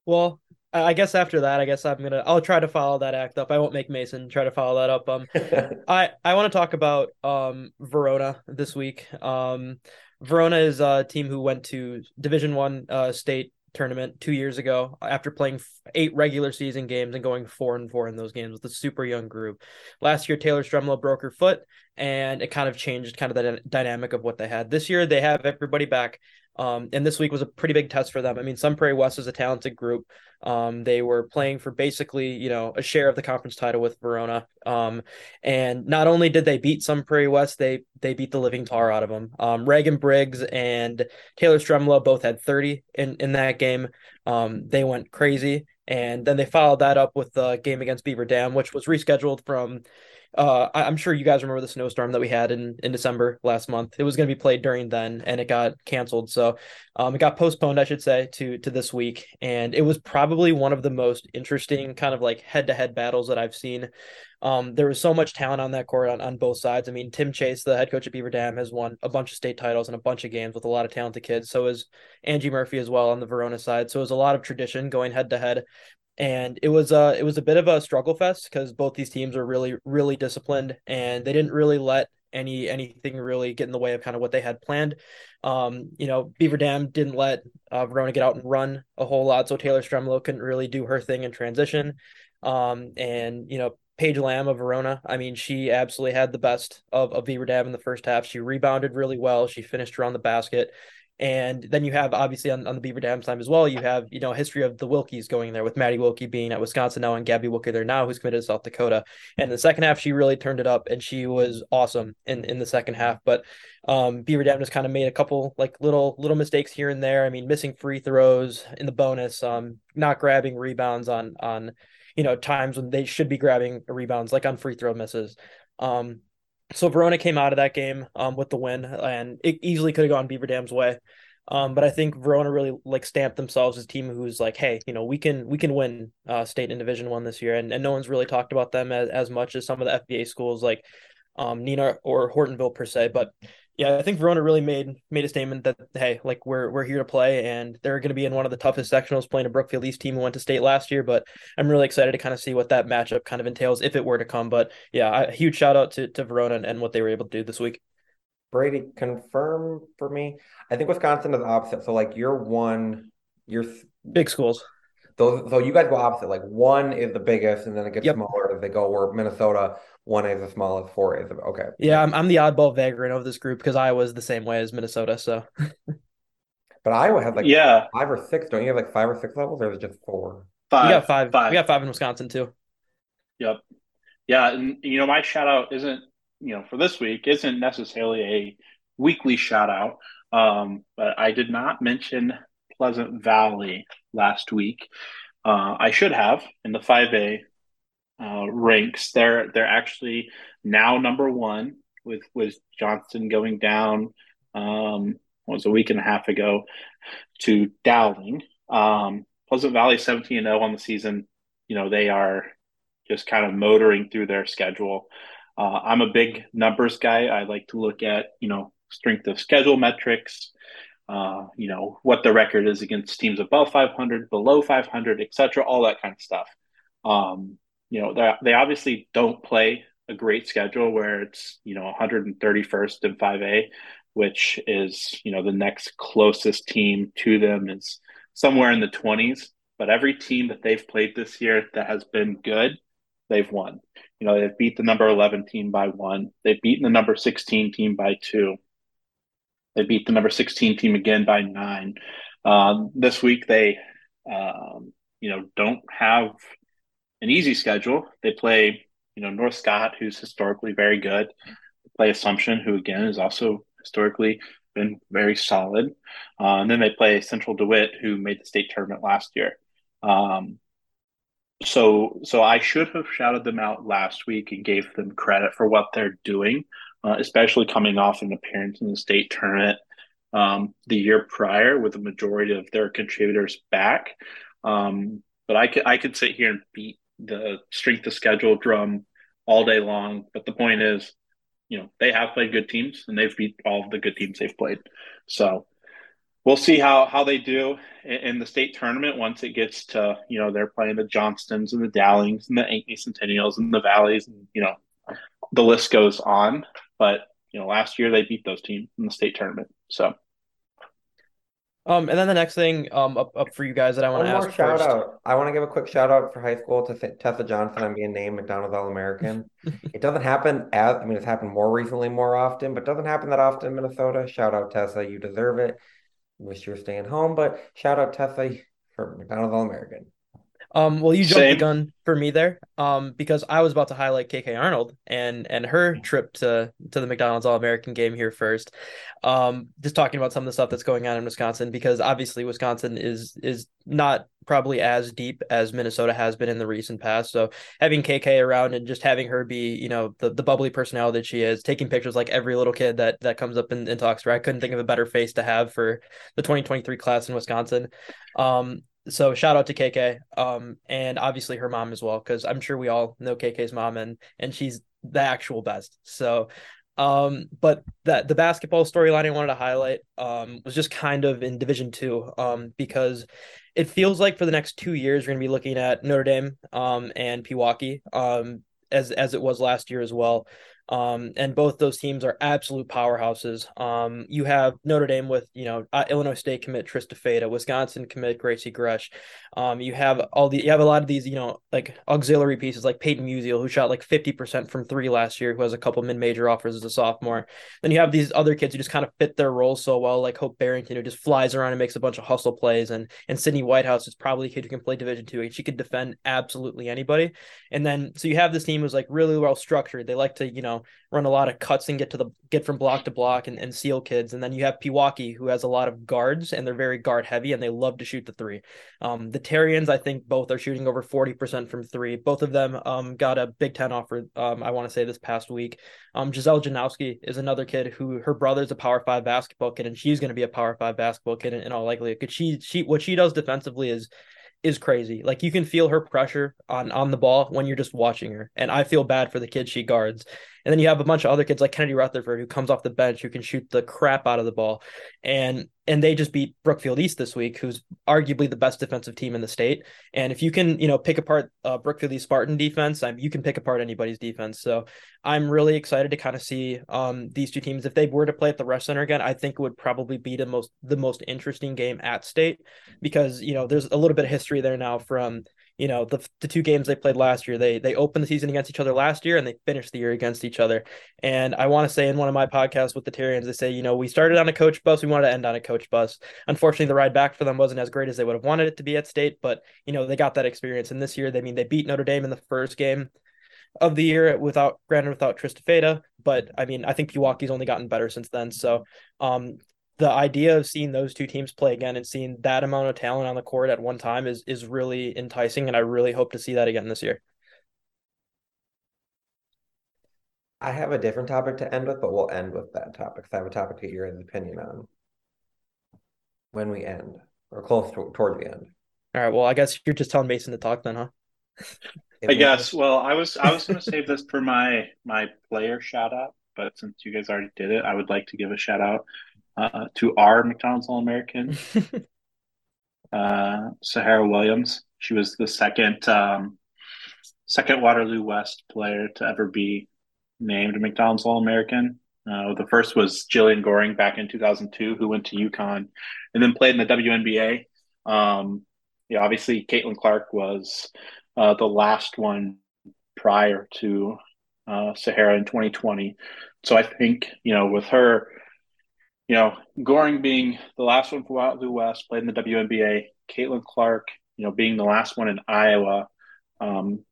Well, I guess after that, I guess I'm gonna I'll try to follow that act up. I won't make Mason try to follow that up. Um, [laughs] I I want to talk about um Verona this week. Um, Verona is a team who went to Division One uh, state tournament two years ago after playing eight regular season games and going four and four in those games with a super young group. Last year, Taylor Stremlow broke her foot, and it kind of changed kind of the dynamic of what they had. This year, they have everybody back. Um, and this week was a pretty big test for them. I mean, Sun Prairie West is a talented group. Um, they were playing for basically, you know, a share of the conference title with Verona. Um, and not only did they beat Sun Prairie West, they they beat the living tar out of them. Um, Reagan Briggs and Taylor Stremlow both had 30 in in that game. Um, they went crazy, and then they followed that up with the game against Beaver Dam, which was rescheduled from uh, I, am sure you guys remember the snowstorm that we had in, in December last month. It was going to be played during then, and it got canceled. So um, it got postponed, I should say, to to this week. And it was probably one of the most interesting kind of like head to head battles that I've seen. Um, there was so much talent on that court on, on both sides. I mean, Tim Chase, the head coach at Beaver Dam, has won a bunch of state titles and a bunch of games with a lot of talented kids. So is Angie Murphy as well on the Verona side. So it was a lot of tradition going head to head and it was uh it was a bit of a struggle fest because both these teams are really really disciplined and they didn't really let any anything really get in the way of kind of what they had planned. Um, you know, Beaver Dam didn't let uh, Verona get out and run a whole lot, so Taylor Stremlow couldn't really do her thing in transition. Um, and you know, Paige Lamb of Verona, I mean, she absolutely had the best of, of Beaver Dam in the first half. She rebounded really well. She finished around the basket. And then you have obviously on, on the Beaver Dam side as well, you have, you know, history of the Wilkies going there with Maddie Wilkie being at Wisconsin now and Gabby Wilkie there now, who's committed to South Dakota. And the second half, she really turned it up and she was awesome in, in the second half. But um, Beaver Dam just kind of made a couple like little little mistakes here and there. I mean, missing free throws in the bonus, um, not grabbing rebounds on on you know times when they should be grabbing rebounds, like on free throw misses. Um, so Verona came out of that game um, with the win, and it easily could have gone Beaver Dam's way. Um, but I think Verona really like stamped themselves as a team who's like, hey, you know, we can we can win uh, state and Division One this year, and, and no one's really talked about them as, as much as some of the FVA schools like um, Neenah or Hortonville per se. But yeah, I think Verona really made made a statement that hey, like we're we're here to play, and they're going to be in one of the toughest sectionals, playing a Brookfield East team who went to state last year. But I'm really excited to kind of see what that matchup kind of entails if it were to come. But yeah, a huge shout out to to Verona and, and what they were able to do this week. Brady, confirm for me. I think Wisconsin is opposite. So like you're one, you're big schools. So, so you guys go opposite. Like one is the biggest, and then it gets yep. smaller as they go. Where Minnesota, one is the smallest, four is the, okay. Yeah, I'm I'm the oddball vagrant of this group because Iowa is the same way as Minnesota. So, [laughs] but Iowa has like yeah five or six. Don't you have like five or six levels, or is it just four? Five. We got five. five. We got five in Wisconsin too. Yep. Yeah, and you know my shout out isn't you know for this week isn't necessarily a weekly shout out, um, but I did not mention Pleasant Valley last week. Uh, I should have in the 5A uh, ranks. They're they're actually now number one with with Johnston going down. Um, was a week and a half ago to Dowling. Um, Pleasant Valley 17 0 on the season. You know they are just kind of motoring through their schedule. Uh, I'm a big numbers guy. I like to look at you know strength of schedule metrics, uh, you know, what the record is against teams above 500, below 500, etc., all that kind of stuff. Um, you know, they obviously don't play a great schedule where it's, you know, 131st in 5A which is you know the next closest team to them is somewhere in the 20s. But every team that they've played this year that has been good, they've won. You know, they've beat the number 11 team by one. They've beaten the number 16 team by two. They beat the number 16 team again by nine. Um, this week, they, um, you know, don't have an easy schedule. They play, you know, North Scott, who's historically very good. They play Assumption, who again is also historically been very solid. Uh, and then they play Central DeWitt, who made the state tournament last year. Um, so, so I should have shouted them out last week and gave them credit for what they're doing, uh, especially coming off an appearance in the state tournament um, the year prior with the majority of their contributors back. Um, but I could I could sit here and beat the strength of schedule drum all day long. But the point is, you know, they have played good teams and they've beat all of the good teams they've played. So we'll see how how they do in, the state tournament once it gets to you know they're playing the Johnstons and the Dowlings and the Ankeny Centennials and the Valleys and you know the list goes on. But you know last year they beat those teams in the state tournament. So um, and then the next thing um up, up for you guys that I want to ask shout first. out. I want to give a quick shout out for high school to Tessa Johnson on being named McDonald's All American. [laughs] it doesn't happen as I mean it's happened more recently, more often, but doesn't happen that often in Minnesota. Shout out Tessa, you deserve it. Wish you were staying home, but shout out Tessa for McDonald's All American. Um, well, you jumped Same. the gun for me there, um, because I was about to highlight KK Arnold and and her trip to to the McDonald's All American game here first. Um, just talking about some of the stuff that's going on in Wisconsin, because obviously Wisconsin is is not probably as deep as Minnesota has been in the recent past. So having KK around and just having her be, you know, the, the bubbly personality that she is, taking pictures like every little kid that that comes up and, and talks to her. I couldn't think of a better face to have for the 2023 class in Wisconsin. Um, so shout out to KK, um, and obviously her mom as well, because I'm sure we all know KK's mom, and and she's the actual best. So, um, but that the basketball storyline I wanted to highlight, um, was just kind of in Division Two, um, because it feels like for the next two years we're going to be looking at Notre Dame, um, and Pewaukee, um, as as it was last year as well. Um, and both those teams are absolute powerhouses. Um, you have Notre Dame with, you know, uh, Illinois State commit Trista Fayta, Wisconsin commit Gracie Gresh. Um, you have all the, you have a lot of these, you know, like auxiliary pieces like Peyton Musial, who shot like 50% from three last year, who has a couple mid major offers as a sophomore. Then you have these other kids who just kind of fit their roles so well, like Hope Barrington, who just flies around and makes a bunch of hustle plays. And, and Sydney Whitehouse is probably a kid who can play Division two. And she could defend absolutely anybody. And then, so you have this team who's like really well structured. They like to, you know, run a lot of cuts and get to the get from block to block and, and seal kids. And then you have Pewaukee who has a lot of guards and they're very guard heavy and they love to shoot the three. Um, the Terrians, I think both are shooting over 40% from three. Both of them um, got a Big Ten offer, um, I want to say this past week. Um, Giselle Janowski is another kid who her brother's a power five basketball kid and she's going to be a power five basketball kid in, in all likelihood. She, she, what she does defensively is is crazy. Like you can feel her pressure on on the ball when you're just watching her. And I feel bad for the kids she guards. And then you have a bunch of other kids like Kennedy Rutherford who comes off the bench who can shoot the crap out of the ball. And and they just beat Brookfield East this week, who's arguably the best defensive team in the state. And if you can, you know, pick apart uh, Brookfield East Spartan defense, you can pick apart anybody's defense. So I'm really excited to kind of see um, these two teams. If they were to play at the Resch Center again, I think it would probably be the most the most interesting game at state because you know there's a little bit of history there now from you know the the two games they played last year they they opened the season against each other last year and they finished the year against each other. And i want to say in one of my podcasts with the Terrians they say you know we started on a coach bus we wanted to end on a coach bus unfortunately the ride back for them wasn't as great as they would have wanted it to be at state but you know they got that experience. And this year they I mean they beat Notre Dame in the first game of the year without granted without Trista Fayta but I mean I think Pewaukee's only gotten better since then. So um the idea of seeing those two teams play again and seeing that amount of talent on the court at one time is is really enticing and I really hope to see that again this year. I have a different topic to end with, but we'll end with that topic. I have a topic to get your opinion on when we end or close to, toward the end. All right. Well, I guess you're just telling Mason to talk then, huh? [laughs] I guess. Well, I was I was going to save this for my my player shout out, but since you guys already did it, I would like to give a shout out uh, to our McDonald's All American, [laughs] uh, Sahara Williams. She was the second um, second Waterloo West player to ever be named McDonald's All American. Uh, the first was Jillian Goring back in 2002, who went to UConn and then played in the WNBA. Um, yeah, obviously, Caitlin Clark was uh, the last one prior to uh, Sahara in 2020. So I think, you know, with her, you know, Goring being the last one from out Waterloo West, played in the WNBA, Caitlin Clark, you know, being the last one in Iowa, um,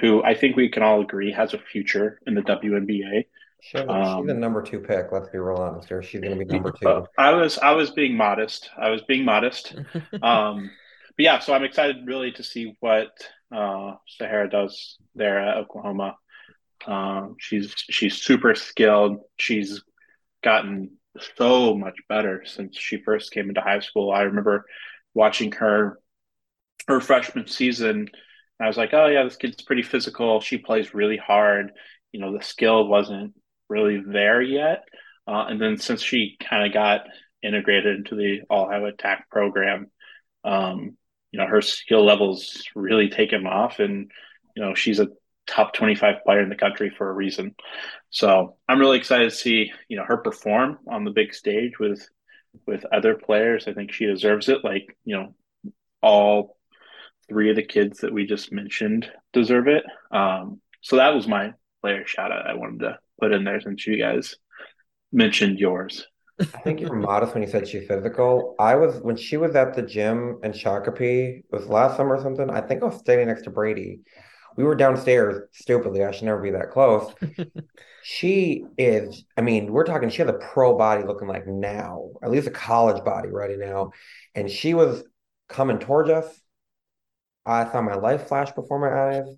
who I think we can all agree has a future in the WNBA. She's, um, she's the number two pick. Let's be real honest here. She's going to be number two. I was I was being modest. I was being modest. [laughs] um, but yeah, so I'm excited really to see what uh, Sahara does there at Oklahoma. Um, she's she's super skilled. She's gotten so much better since she first came into high school. I remember watching her her freshman season. I was like, oh yeah, this kid's pretty physical. She plays really hard. You know, the skill wasn't really there yet. Uh, and then since she kind of got integrated into the All Iowa Attack program, um, you know, her skill levels really taken off, and you know, she's a top 25 player in the country for a reason. So I'm really excited to see, you know, her perform on the big stage with with other players. I think she deserves it. Like, you know, all three of the kids that we just mentioned deserve it. Um, so that was my player shout out I wanted to put in there since you guys mentioned yours. I think you were modest when you said she's physical. I was when she was at the gym in Shakopee, was last summer or something. I think I was standing next to Brady. We were downstairs stupidly. I should never be that close. [laughs] she is, I mean, we're talking, she has a pro body looking like now, at least a college body right now. And she was coming towards us. I saw my life flash before my eyes.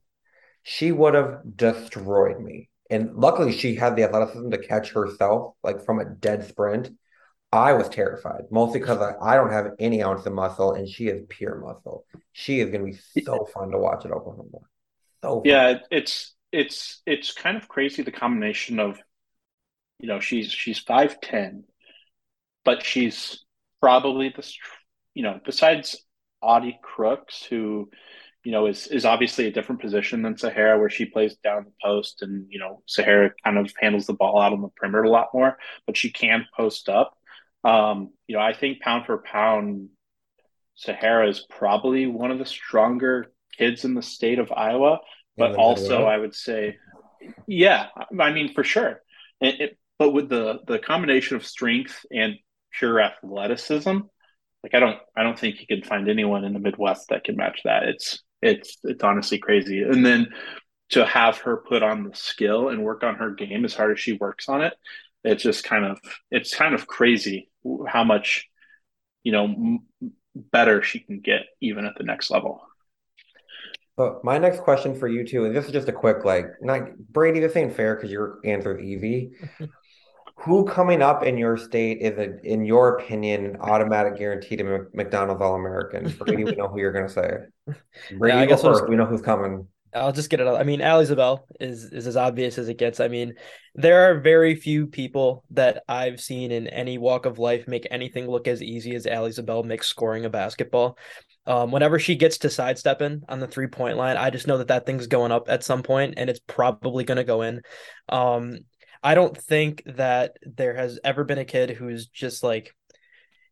She would have destroyed me. And luckily, she had the athleticism to catch herself, like from a dead sprint. I was terrified, mostly because I, I don't have any ounce of muscle, and she is pure muscle. She is going to be so fun to watch at Oklahoma. So yeah, it's it's it's kind of crazy the combination of, you know, she's she's five ten, but she's probably the, you know, besides Audi Crooks, who you know, is is obviously a different position than Sahara, where she plays down the post, and you know, Sahara kind of handles the ball out on the perimeter a lot more, but she can post up. Um, you know, I think pound for pound, Sahara is probably one of the stronger kids in the state of Iowa, but also I would say, yeah, I mean for sure. It, it, but with the the combination of strength and pure athleticism, like I don't I don't think you can find anyone in the Midwest that can match that. It's it's it's honestly crazy. And then to have her put on the skill and work on her game as hard as she works on it, it's just kind of it's kind of crazy how much you know m- better she can get even at the next level. But my next question for you too, and this is just a quick like, not Brady. This ain't fair because your answer is easy. Who coming up in your state is, a, in your opinion, an automatic guarantee to McDonald's All American? Brady, we know who you're going to say. Brady, [laughs] yeah, I guess first. Just, we know who's coming. I'll just get it. Out. I mean, Ali Zabel is is as obvious as it gets. I mean, there are very few people that I've seen in any walk of life make anything look as easy as Ali Zabel makes scoring a basketball. Um, whenever she gets to sidestepping on the three point line, I just know that that thing's going up at some point, and it's probably going to go in. Um, I don't think that there has ever been a kid who's just like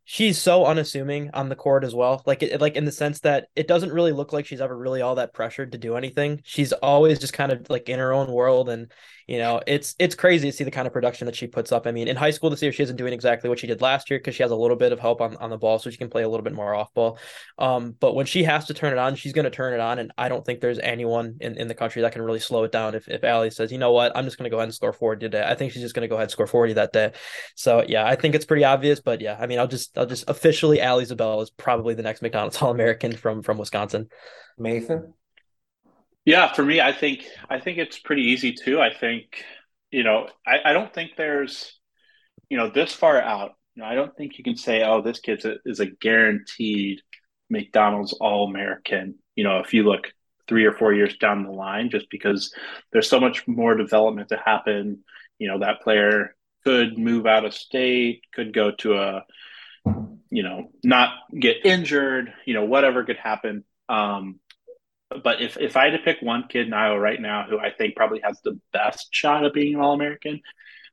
she's so unassuming on the court as well. Like it, like in the sense that it doesn't really look like she's ever really all that pressured to do anything. She's always just kind of like in her own world and you know, it's it's crazy to see the kind of production that she puts up. I mean, in high school this year, she isn't doing exactly what she did last year because she has a little bit of help on, on the ball, so she can play a little bit more off ball. Um, but when she has to turn it on, she's going to turn it on, and I don't think there's anyone in, in the country that can really slow it down. If if Ali says, you know what, I'm just going to go ahead and score 40 today, I think she's just going to go ahead and score 40 that day. So yeah, I think it's pretty obvious. But yeah, I mean, I'll just I'll just officially Ali Zabel is probably the next McDonald's [laughs] All American from from Wisconsin. Mason. Yeah, for me, I think I think it's pretty easy too. I think you know, I, I don't think there's, you know, this far out. You know, I don't think you can say, oh, this kid is a guaranteed McDonald's All American. You know, if you look three or four years down the line, just because there's so much more development to happen. You know, that player could move out of state, could go to a, you know, not get injured. You know, whatever could happen. Um, but if, if I had to pick one kid in Iowa right now who I think probably has the best shot of being an All American,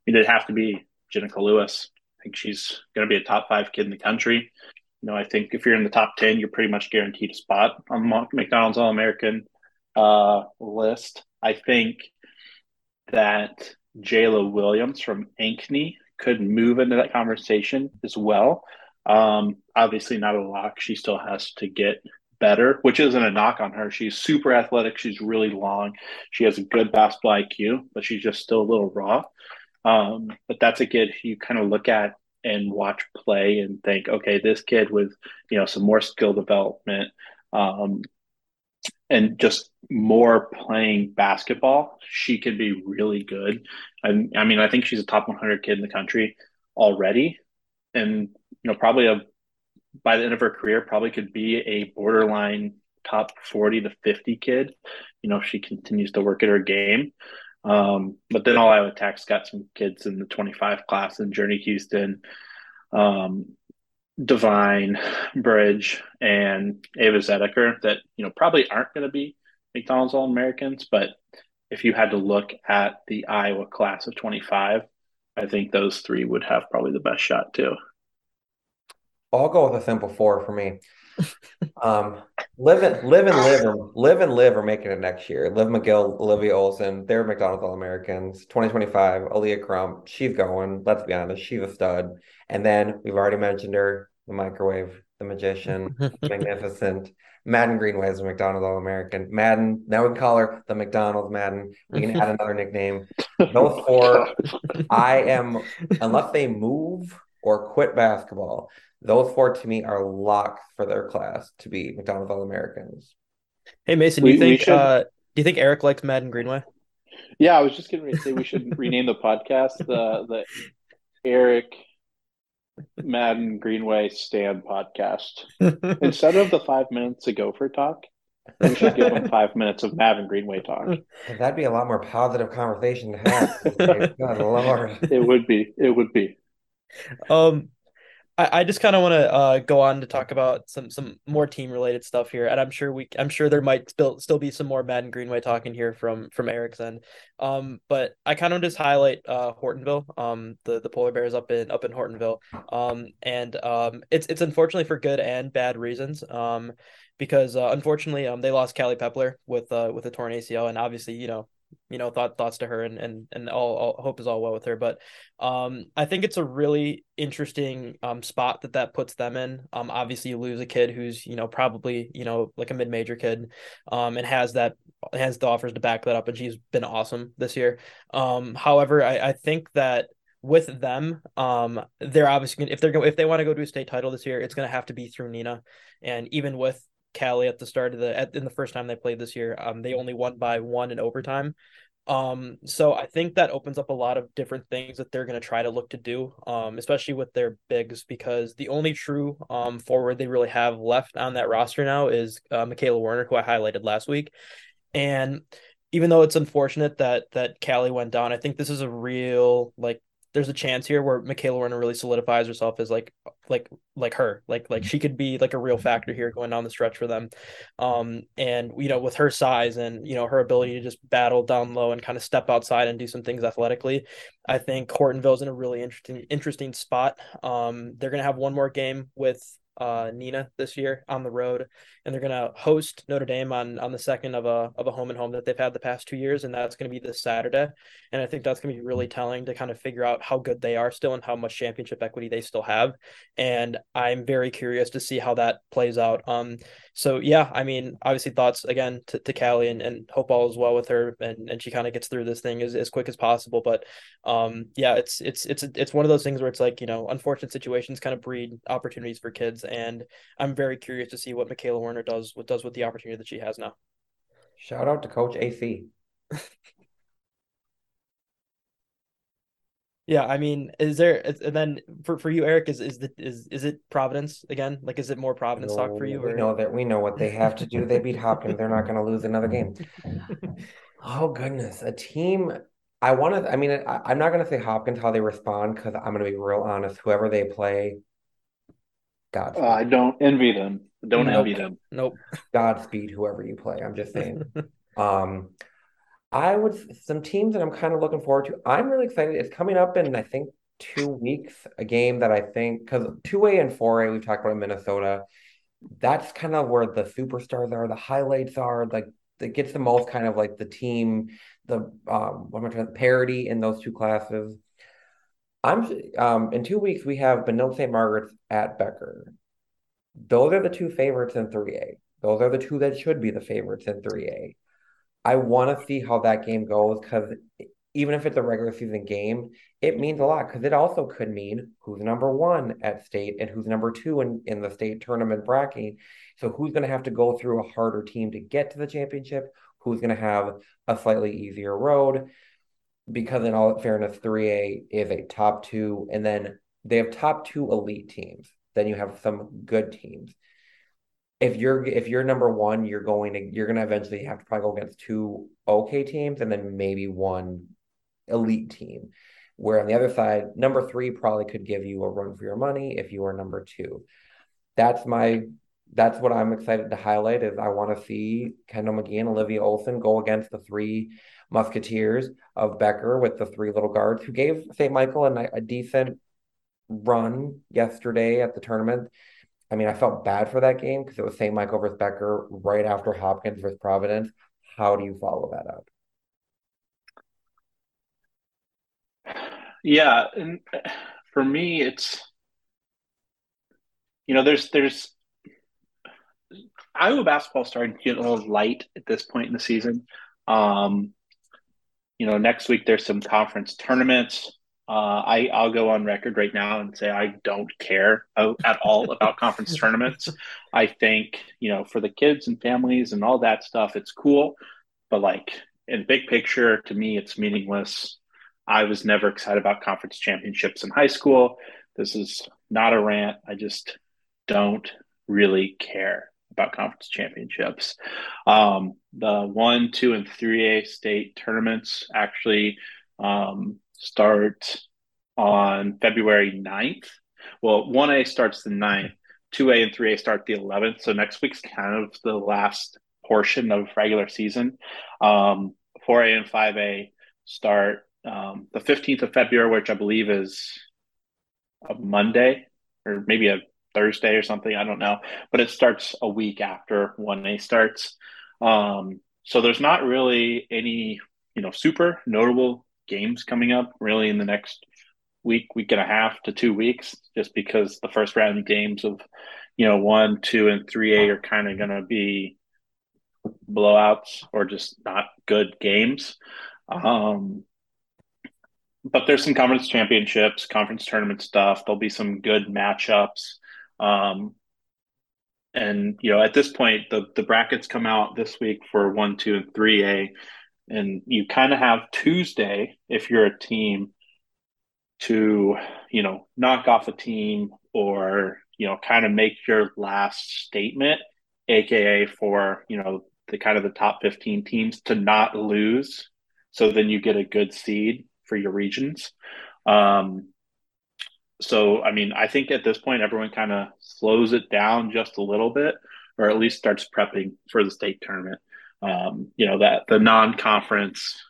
mean, it'd have to be Jenica Lewis. I think she's going to be a top five kid in the country. You know, I think if you're in the top 10, you're pretty much guaranteed a spot on the McDonald's All American uh, list. I think that Jayla Williams from Ankeny could move into that conversation as well. Um, obviously, not a lock. She still has to get better, which isn't a knock on her. She's super athletic. She's really long. She has a good basketball IQ, but she's just still a little raw. Um, but that's a kid you kind of look at and watch play and think, okay, this kid with you know some more skill development um, and just more playing basketball, she could be really good. I, I mean, I think she's a top 100 kid in the country already, and you know probably a by the end of her career probably could be a borderline top 40 to 50 kid. You know, she continues to work at her game. Um, but then all Iowa Attack's got some kids in the 25 class and Journey Houston, um, Divine, Bridge, and Ava Zedeker that, you know, probably aren't going to be McDonald's All Americans. But if you had to look at the Iowa class of 25, I think those three would have probably the best shot too. I'll go with a simple four for me. um, live and live and live or live and live are making it next year. Liv McGill, Olivia Olson, they're McDonald's All Americans. 2025, Aaliyah Crump, she's going. Let's be honest, she's a stud. And then we've already mentioned her, the microwave, the magician, [laughs] magnificent. Maddyn Greenway is a McDonald's All American. Maddyn, now we can call her the McDonald's Maddyn. We can add another nickname. Those four, I am, unless they move or quit basketball, those four to me are locks for their class to be McDonald's All Americans. Hey Mason, do you think should... uh, do you think Eric likes Maddyn Greenway? Yeah, I was just going to say we should rename the podcast the the Eric Maddyn Greenway Stand podcast instead of the five minutes to Gopher talk. We should give him five minutes of Maddyn Greenway talk. That'd be a lot more positive conversation to have. [laughs] God, Lord. It would be. It would be. Um, I, I just kind of want to uh, go on to talk about some some more team related stuff here, and I'm sure we I'm sure there might still still be some more Maddyn Greenway talking here from from Eric's end. Um, but I kind of just highlight uh, Hortonville, um, the the polar bears up in up in Hortonville, um, and um, it's it's unfortunately for good and bad reasons. Um, because uh, unfortunately, um, they lost Callie Pepler with uh with a torn ACL, and obviously, you know, you know thought thoughts to her and and and all, all hope is all well with her. But um i think it's a really interesting um spot that that puts them in. Um obviously you lose a kid who's you know probably you know like a mid-major kid um and has that has the offers to back that up and she's been awesome this year. Um however i i think that with them um they're obviously gonna, if they're going if they want to go to a state title this year it's going to have to be through Neenah, and even with Callie at the start of the at, in the first time they played this year. Um, they only won by one in overtime. Um, so I think that opens up a lot of different things that they're going to try to look to do, um, especially with their bigs, because the only true um forward they really have left on that roster now is uh, Michaela Werner, who I highlighted last week, and even though it's unfortunate that that Callie went down, I think this is a real like there's a chance here where Michaela Werner really solidifies herself as like like like her like like she could be like a real factor here going down the stretch for them. Um and you know with her size and you know her ability to just battle down low and kind of step outside and do some things athletically I think Hortonville's in a really interesting interesting spot. Um they're going to have one more game with uh, Neenah this year on the road, and they're going to host Notre Dame on on the second of a of a home and home that they've had the past two years, and that's going to be this Saturday. And I think that's going to be really telling to kind of figure out how good they are still and how much championship equity they still have. And I'm very curious to see how that plays out. Um, so yeah, I mean, obviously thoughts again to, to Callie and, and hope all is well with her and, and she kind of gets through this thing as, as quick as possible. But um, yeah, it's it's it's it's one of those things where it's like, you know, unfortunate situations kind of breed opportunities for kids. And I'm very curious to see what Michaela Werner does what does with the opportunity that she has now. Shout out to Coach AC. Yeah, I mean, is there and then for, for you, Eric, is is the is is it Providence again? Like, is it more Providence no, talk for you? Or? We know that we know what they have to do. They beat Hopkins. They're not going to lose another game. [laughs] oh goodness, a team. I want to. I mean, I, I'm not going to say Hopkins how they respond because I'm going to be real honest. Whoever they play, God. Uh, I don't envy them. Don't nope. envy them. Nope. Godspeed, whoever you play. I'm just saying. [laughs] um, I would some teams that I'm kind of looking forward to. I'm really excited. It's coming up in I think two weeks, a game that I think because two A and four A we've talked about in Minnesota. That's kind of where the superstars are, the highlights are, like that gets the most kind of like the team, the um what am I trying to parity in those two classes. I'm um in two weeks we have Benilde St. Margaret's at Becker. Those are the two favorites in 3A. Those are the two that should be the favorites in 3A. I want to see how that game goes because even if it's a regular season game, it means a lot because it also could mean who's number one at state and who's number two in, in the state tournament bracket. So who's going to have to go through a harder team to get to the championship? Who's going to have a slightly easier road? Because in all fairness, 3A is a top two, and then they have top two elite teams. Then you have some good teams if you're if you're number one, you're going to you're going to eventually have to probably go against two okay teams and then maybe one elite team. Where on the other side, number three probably could give you a run for your money if you are number two. That's my that's what I'm excited to highlight is I want to see Kendall McGee and Olivia Olson go against the three musketeers of Becker with the three little guards who gave St. Michael a, a decent run yesterday at the tournament. I mean, I felt bad for that game because it was St. Michael versus Becker right after Hopkins versus Providence. How do you follow that up? Yeah, and for me, it's you know, there's there's Iowa basketball starting to get a little light at this point in the season. Um, you know, next week there's some conference tournaments. Uh, I I'll go on record right now and say I don't care at all about [laughs] conference tournaments. I think you know for the kids and families and all that stuff, it's cool, but like in big picture, to me, it's meaningless. I was never excited about conference championships in high school. This is not a rant. I just don't really care about conference championships. Um, the one, two, and three A state tournaments actually um, start on February 9th. Well, 1A starts the 9th, 2A and 3A start the 11th. So next week's kind of the last portion of regular season. Um, 4A and 5A start um, the 15th of February, which I believe is a Monday or maybe a Thursday or something. I don't know. But it starts a week after 1A starts. Um, so there's not really any, you know, super notable games coming up really in the next week, week and a half to two weeks, just because the first round games of, you know, one, two, and three A are kind of going to be blowouts or just not good games. Um, but there's some conference championships, conference tournament stuff. There'll be some good matchups. Um, and you know, at this point, the the brackets come out this week for one, two, and three A and you kind of have Tuesday if you're a team to you know knock off a team or you know kind of make your last statement aka for you know the kind of the top 15 teams to not lose. So then you get a good seed for your regions. Um so i mean i think at this point everyone kind of slows it down just a little bit or at least starts prepping for the state tournament um, you know that the non-conference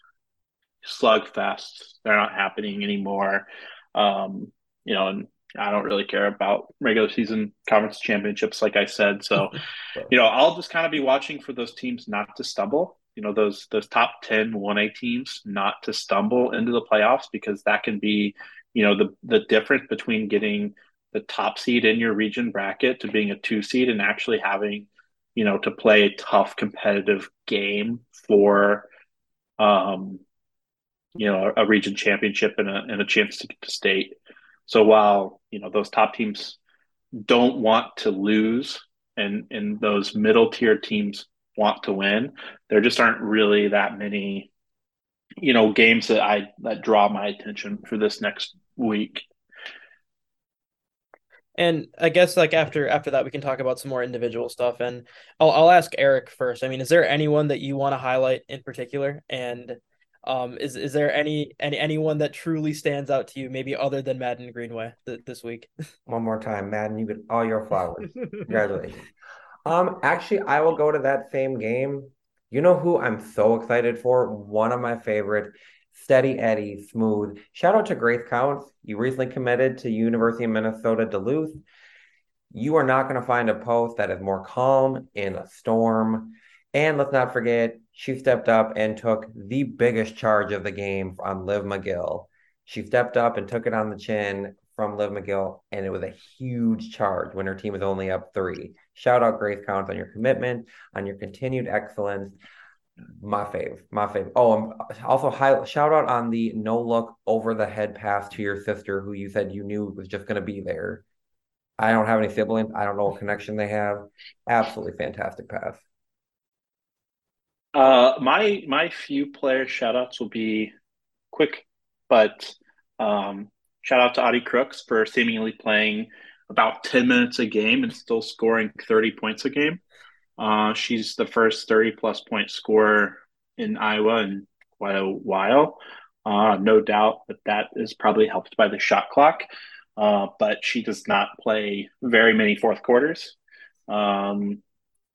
slugfest they're not happening anymore. Um, you know, and I don't really care about regular season conference championships, like I said. So, [laughs] you know, I'll just kind of be watching for those teams not to stumble. You know, those those top 10 1A teams not to stumble into the playoffs because that can be, you know, the the difference between getting the top seed in your region bracket to being a two seed and actually having you know, to play a tough competitive game for, um, you know, a, region championship and a, and a chance to get to state. So while, you know, those top teams don't want to lose and, and those middle tier teams want to win, there just aren't really that many, you know, games that I, that draw my attention for this next week. And I guess like after after that we can talk about some more individual stuff. And I'll I'll ask Eric first. I mean, is there anyone that you want to highlight in particular? And um, is is there any any anyone that truly stands out to you, maybe other than Maddyn Greenway th- this week? [laughs] One more time, Maddyn, you get all your flowers. [laughs] Congratulations. Um, actually, I will go to that same game. You know who I'm so excited for? One of my favorite, Steady Eddie, smooth. Shout out to Grace Counts. You recently committed to University of Minnesota Duluth. You are not going to find a post that is more calm in a storm. And let's not forget, she stepped up and took the biggest charge of the game on Liv McGill. She stepped up and took it on the chin from Liv McGill, and it was a huge charge when her team was only up three. Shout out Grace Counts on your commitment, on your continued excellence. My fave, my fave. Oh, and also high, shout out on the no look over the head pass to your sister, who you said you knew was just going to be there. I don't have any siblings. I don't know what connection they have. Absolutely fantastic pass. Uh, my my few player shout outs will be quick, but um, shout out to Audi Crooks for seemingly playing about 10 minutes a game and still scoring 30 points a game. Uh, she's the first 30 plus point scorer in Iowa in quite a while. Uh, no doubt that that is probably helped by the shot clock, uh, but she does not play very many fourth quarters um,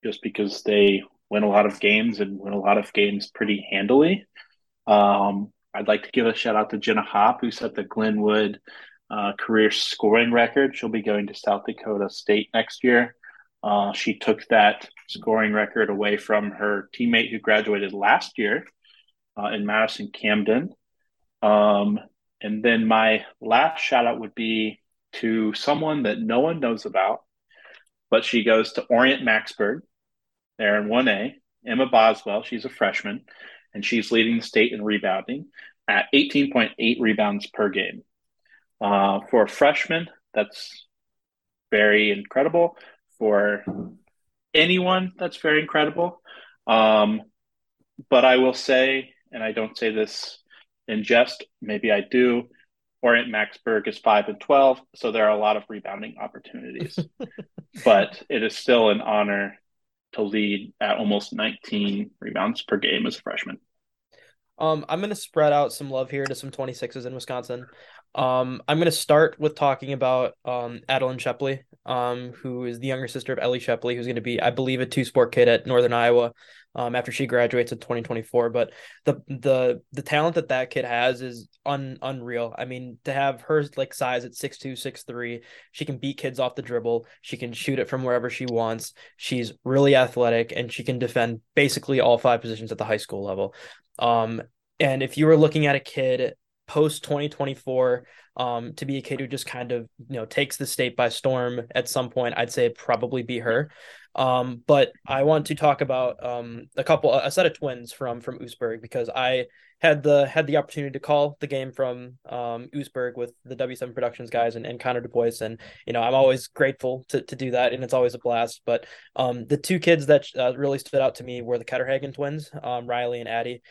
just because they win a lot of games and win a lot of games pretty handily. Um, I'd like to give a shout out to Jenna Hop, who set the Glenwood uh, career scoring record. She'll be going to South Dakota State next year. Uh, she took that scoring record away from her teammate who graduated last year uh, in Madison Camden. Um, and then my last shout out would be to someone that no one knows about, but she goes to Orient-Macksburg. There in 1A, Emma Boswell. She's a freshman, and she's leading the state in rebounding at 18.8 rebounds per game. Uh, for a freshman, that's very incredible. For anyone, that's very incredible. Um, but I will say, and I don't say this in jest, maybe I do. Orient-Macksburg is five and twelve, so there are a lot of rebounding opportunities. [laughs] but it is still an honor to lead at almost 19 rebounds per game as a freshman. Um, I'm gonna spread out some love here to some 26s in Wisconsin. Um, I'm gonna start with talking about um Adeline Shepley, um, who is the younger sister of Ellie Shepley, who's gonna be, I believe, a two sport kid at Northern Iowa, um, after she graduates in 2024. But the the the talent that that kid has is un unreal. I mean, to have her like size at six two, six three, she can beat kids off the dribble. She can shoot it from wherever she wants. She's really athletic and she can defend basically all five positions at the high school level. Um, and if you were looking at a kid post 2024 um, to be a kid who just kind of you know takes the state by storm at some point i'd say probably be her. Um, but i want to talk about um, a couple a set of twins from from Oostburg because i had the had the opportunity to call the game from um, with the w7 productions guys and, and connor dubois and you know i'm always grateful to, to do that and it's always a blast. But um, the two kids that uh, really stood out to me were the ketterhagen twins um, riley and addie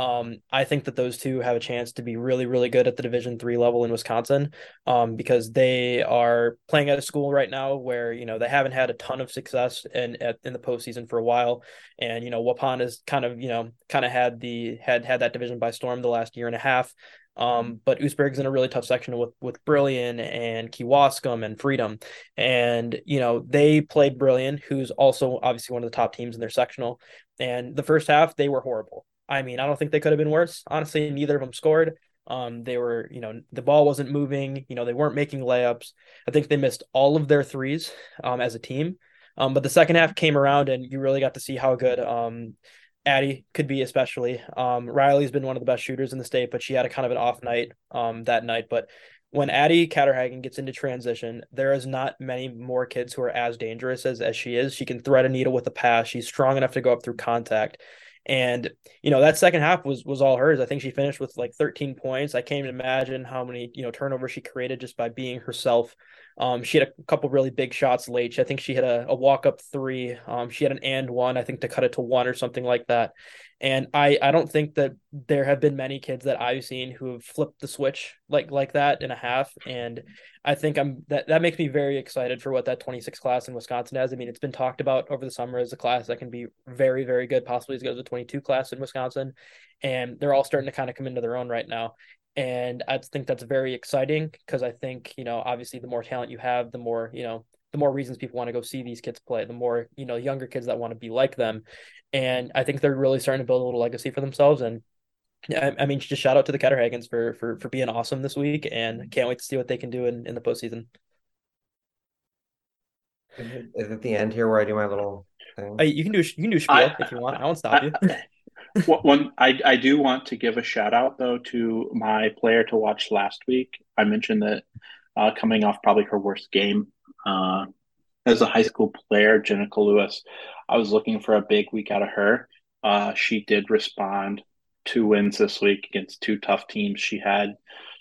um, I think that those two have a chance to be really, really good at the Division three level in Wisconsin, um, because they are playing at a school right now where you know they haven't had a ton of success in at, in the postseason for a while, and you know Waupun has kind of you know kind of had the had had that division by storm the last year and a half. Um, but Oostburg's in a really tough section with with Brillion and Kewaskum and Freedom, and you know they played Brillion, who's also obviously one of the top teams in their sectional. And the first half they were horrible. I mean, I don't think they could have been worse. Honestly, neither of them scored. Um, they were, you know, the ball wasn't moving. You know, they weren't making layups. I think they missed all of their threes um, as a team. Um, but the second half came around, and you really got to see how good um, Addie could be, especially. Um, Riley's been one of the best shooters in the state, but she had a kind of an off night um, that night. But when Addie Ketterhagen gets into transition, there is not many more kids who are as dangerous as, as she is. She can thread a needle with a pass. She's strong enough to go up through contact. And you know that second half was was all hers. I think she finished with like 13 points. I can't imagine how many you know turnovers she created just by being herself. Um, she had a couple really big shots late. I think she had a, a walk up three. Um, she had an and one, I think, to cut it to one or something like that. And I I don't think that there have been many kids that I've seen who have flipped the switch like like that in a half. And I think I'm that that makes me very excited for what that 26 class in Wisconsin has. I mean, it's been talked about over the summer as a class that can be very very good, possibly as good as a 22 class in Wisconsin. And they're all starting to kind of come into their own right now. And I think that's very exciting because I think, you know, obviously the more talent you have, the more, you know, the more reasons people want to go see these kids play, the more, you know, younger kids that want to be like them. And I think they're really starting to build a little legacy for themselves. And I, I mean, just shout out to the Ketterhagens for for for being awesome this week, and can't wait to see what they can do in, in the postseason. Is it, is it the end here where I do my little thing? Uh, you can do you can do spiel I, if you want. I won't stop you. [laughs] one, I I do want to give a shout out though to my player to watch last week. I mentioned that uh, coming off probably her worst game uh, as a high school player, Jenica Lewis. I was looking for a big week out of her. Uh, she did respond. Two wins this week against two tough teams. She had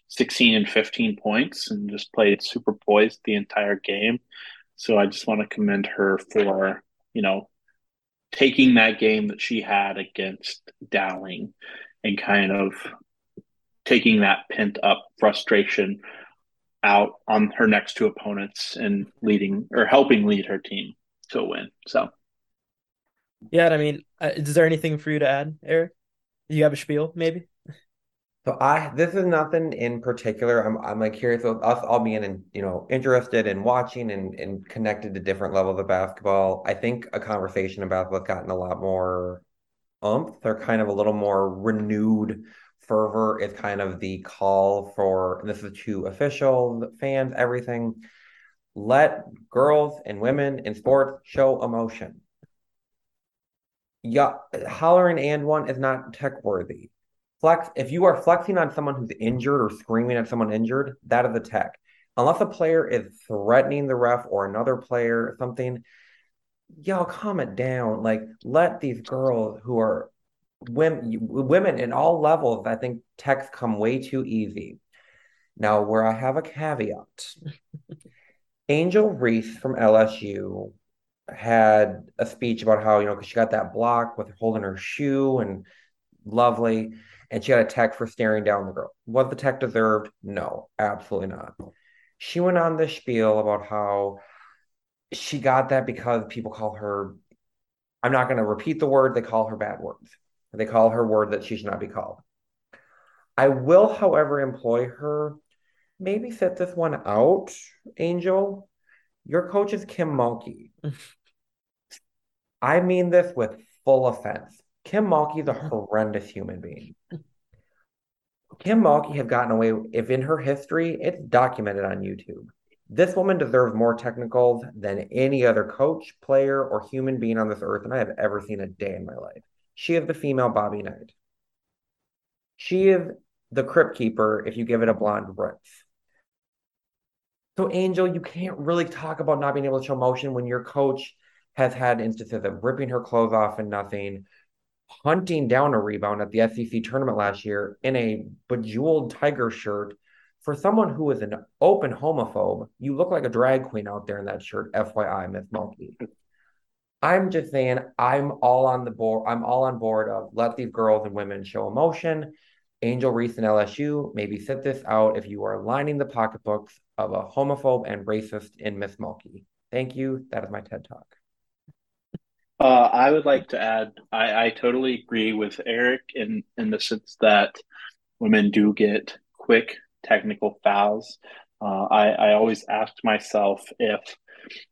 16 and 15 points and just played super poised the entire game. So I just want to commend her for, you know, taking that game that she had against Dowling and kind of taking that pent up frustration out on her next two opponents and leading or helping lead her team to a win. So, yeah, I mean, uh, is there anything for you to add, Eric? You have a spiel, maybe? So I this is nothing in particular. I'm I'm like curious with us all being and you know interested in watching and, and connected to different levels of basketball. I think a conversation about what's gotten a lot more umph. They're kind of a little more renewed fervor is kind of the call for this is to officials, fans, everything. Let girls and women in sports show emotion. Yeah, hollering and one is not tech worthy flex if you are flexing on someone who's injured or screaming at someone injured, that is a tech. Unless a player is threatening the ref or another player or something, y'all calm it down. Like let these girls who are women women in all levels, I think techs come way too easy. Now, where I have a caveat, [laughs] Angel Reese from LSU had a speech about how, you know, because she got that block with holding her shoe and lovely and she got a tech for staring down the girl. Was the tech deserved? No, absolutely not. She went on the spiel about how she got that because people call her, I'm not going to repeat the word, they call her bad words. They call her word that she should not be called. I will, however, employ her. Maybe set this one out, Angel. Your coach is Kim Mulkey. [laughs] I mean this with full offense. Kim Mulkey is a horrendous human being. Kim Mulkey have gotten away, if in her history, it's documented on YouTube. This woman deserves more technicals than any other coach, player, or human being on this earth, and I have ever seen a day in my life. She is the female Bobby Knight. She is the crypt keeper if you give it a blonde rinse. So, Angel, you can't really talk about not being able to show motion when your coach has had instances of ripping her clothes off and nothing, hunting down a rebound at the SEC tournament last year in a bejeweled tiger shirt. For someone who is an open homophobe, you look like a drag queen out there in that shirt. FYI, Miss Mulkey. I'm just saying, I'm all on the board. I'm all on board of let these girls and women show emotion. Angel Reese and LSU, maybe sit this out if you are lining the pocketbooks of a homophobe and racist in Miss Mulkey. Thank you. That is my TED Talk. Uh, I would like to add, I, I totally agree with Eric in, in the sense that women do get quick technical fouls. Uh, I, I always ask myself if,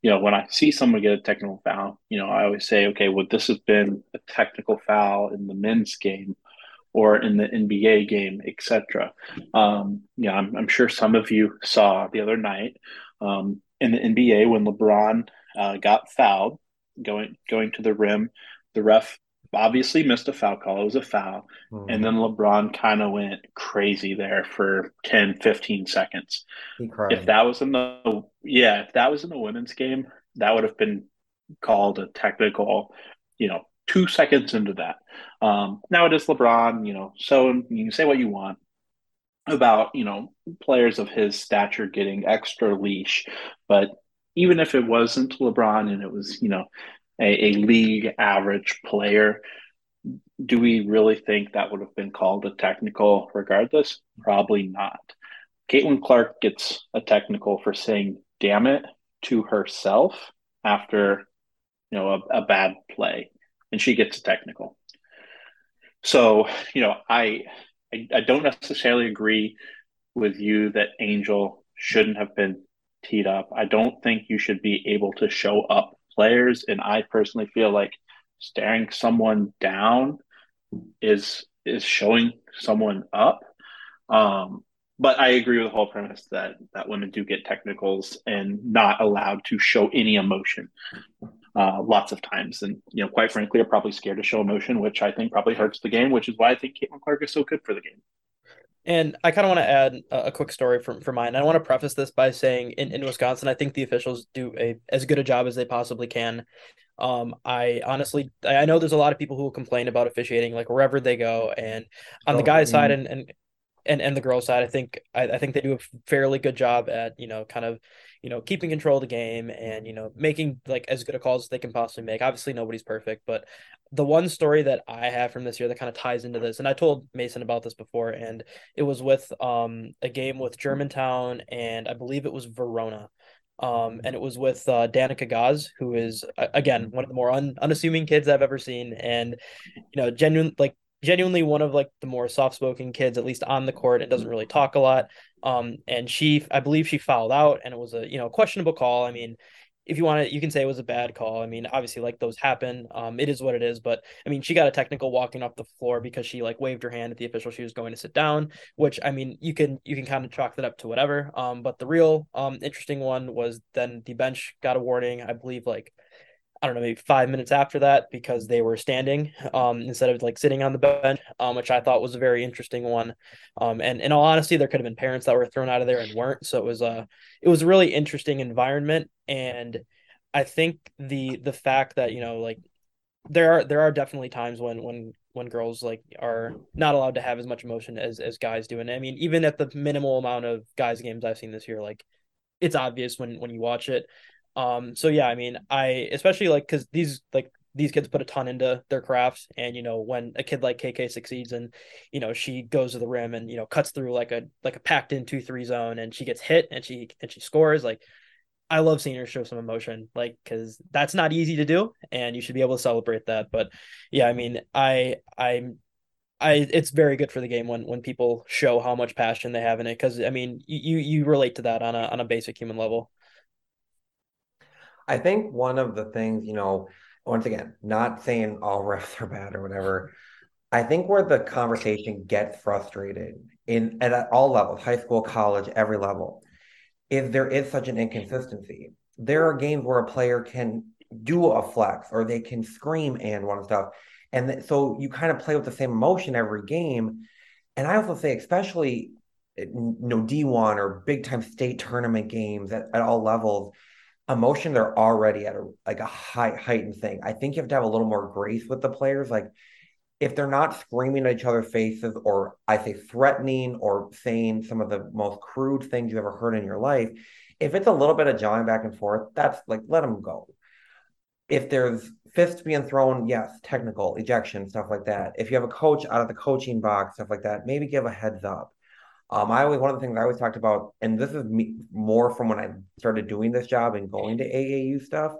you know, when I see someone get a technical foul, you know, I always say, okay, would this have been a technical foul in the men's game or in the NBA game, etc. Um, yeah, I'm, I'm sure some of you saw the other night um, in the NBA when LeBron uh, got fouled going going to the rim. The ref obviously missed a foul call. It was a foul. Mm-hmm. And then LeBron kind of went crazy there for 10, 15 seconds. If that was in the yeah, if that was in the women's game, that would have been called a technical, you know, two seconds into that. Um, now it is LeBron, you know, so you can say what you want about, you know, players of his stature getting extra leash, but even if it wasn't LeBron and it was, you know, a, a league average player, do we really think that would have been called a technical regardless? Probably not. Caitlin Clark gets a technical for saying damn it to herself after you know a, a bad play and she gets a technical. So, you know, I, I I don't necessarily agree with you that Angel shouldn't have been teed up. I don't think you should be able to show up players. And I personally feel like staring someone down is is showing someone up. Um, but I agree with the whole premise that that women do get technicals and not allowed to show any emotion uh, lots of times. And you know, quite frankly, are probably scared to show emotion, which I think probably hurts the game. Which is why I think Caitlin Clark is so good for the game. And I kind of want to add a, quick story from for mine. I want to preface this by saying in, in Wisconsin, I think the officials do a as good a job as they possibly can. Um, I honestly, I know there's a lot of people who will complain about officiating like wherever they go, and on oh, the guy's side and and and and the girls side, I think I, I think they do a fairly good job at you know kind of you know keeping control of the game and you know making like as good a calls as they can possibly make. Obviously, nobody's perfect, but the one story that I have from this year that kind of ties into this, and I told Mason about this before, and it was with um a game with Germantown and I believe it was Verona. Um, and it was with uh, Danica Gaz, who is again one of the more un- unassuming kids I've ever seen, and you know, genuine like genuinely one of like the more soft-spoken kids, at least on the court, and doesn't really talk a lot. Um, and she, I believe, she fouled out, and it was a you know questionable call. I mean, if you want to, you can say it was a bad call. I mean, obviously, like those happen. Um, it is what it is. But I mean, she got a technical walking off the floor because she like waved her hand at the official. She was going to sit down, which I mean, you can you can kind of chalk that up to whatever. Um, but the real um interesting one was then the bench got a warning. I believe like I don't know, maybe five minutes after that because they were standing um, instead of like sitting on the bench, um, which I thought was a very interesting one. Um, and in all honesty, there could have been parents that were thrown out of there and weren't. So it was a it was a really interesting environment. And I think the the fact that you know like there are there are definitely times when when when girls like are not allowed to have as much emotion as as guys do. And I mean, even at the minimal amount of guys games I've seen this year, like it's obvious when when you watch it. Um, so yeah, I mean, I especially like because these like these kids put a ton into their crafts, and you know when a kid like KK succeeds and you know she goes to the rim and you know cuts through like a like a packed in two three zone and she gets hit and she and she scores like. I love seeing her show some emotion, like because that's not easy to do, and you should be able to celebrate that. But yeah, I mean, I I'm I it's very good for the game when when people show how much passion they have in it because I mean you you relate to that on a on a basic human level. I think one of the things, you know, once again, not saying all [laughs] refs are bad or whatever. I think where the conversation gets frustrated in at all levels, high school, college, every level, is there is such an inconsistency. There are games where a player can do a flex or they can scream and one stuff. And th- so you kind of play with the same emotion every game. And I also say, especially eh, you know, D1 or big time state tournament games at, at all levels, emotions are already at a like a high heightened thing. I think you have to have a little more grace with the players. Like if they're not screaming at each other's faces or I say threatening or saying some of the most crude things you ever heard in your life, if it's a little bit of jawing back and forth, that's like let them go. If there's fists being thrown, yes, technical, ejection, stuff like that. If you have a coach out of the coaching box, stuff like that, maybe give a heads up. Um, I always one of the things I always talked about, and this is me, more from when I started doing this job and going to AAU stuff.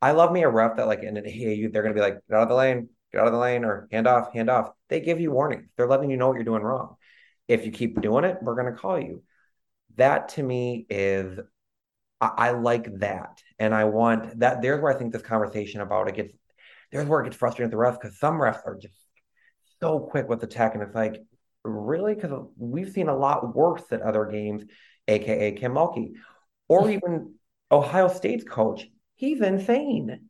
I love me a ref that like in an AAU they're gonna be like get out of the lane, get out of the lane, or hand off, hand off. They give you warnings. They're letting you know what you're doing wrong. If you keep doing it, we're gonna call you. That to me is I, I like that, and I want that. There's where I think this conversation about it gets. There's where it gets frustrating with the refs because some refs are just so quick with the tech, and it's like really? Because we've seen a lot worse at other games, aka Kim Mulkey, or mm. even Ohio State's coach. He's insane.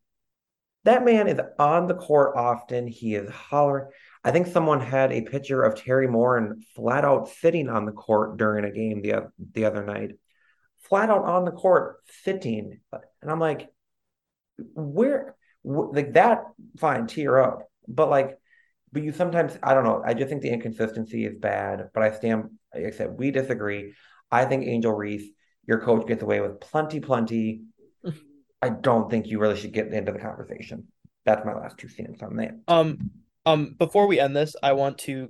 That man is on the court often. He is hollering. I think someone had a picture of Teri Moren flat out sitting on the court during a game the, the other night, flat out on the court sitting. And I'm like, where, like that, fine, tear up. But like, but you sometimes I don't know. I just think the inconsistency is bad. But I stand. Like I said, we disagree. I think Angel Reese, your coach, gets away with plenty, plenty. [laughs] I don't think you really should get into the conversation. That's my last two cents on that. Um, um, before we end this, I want to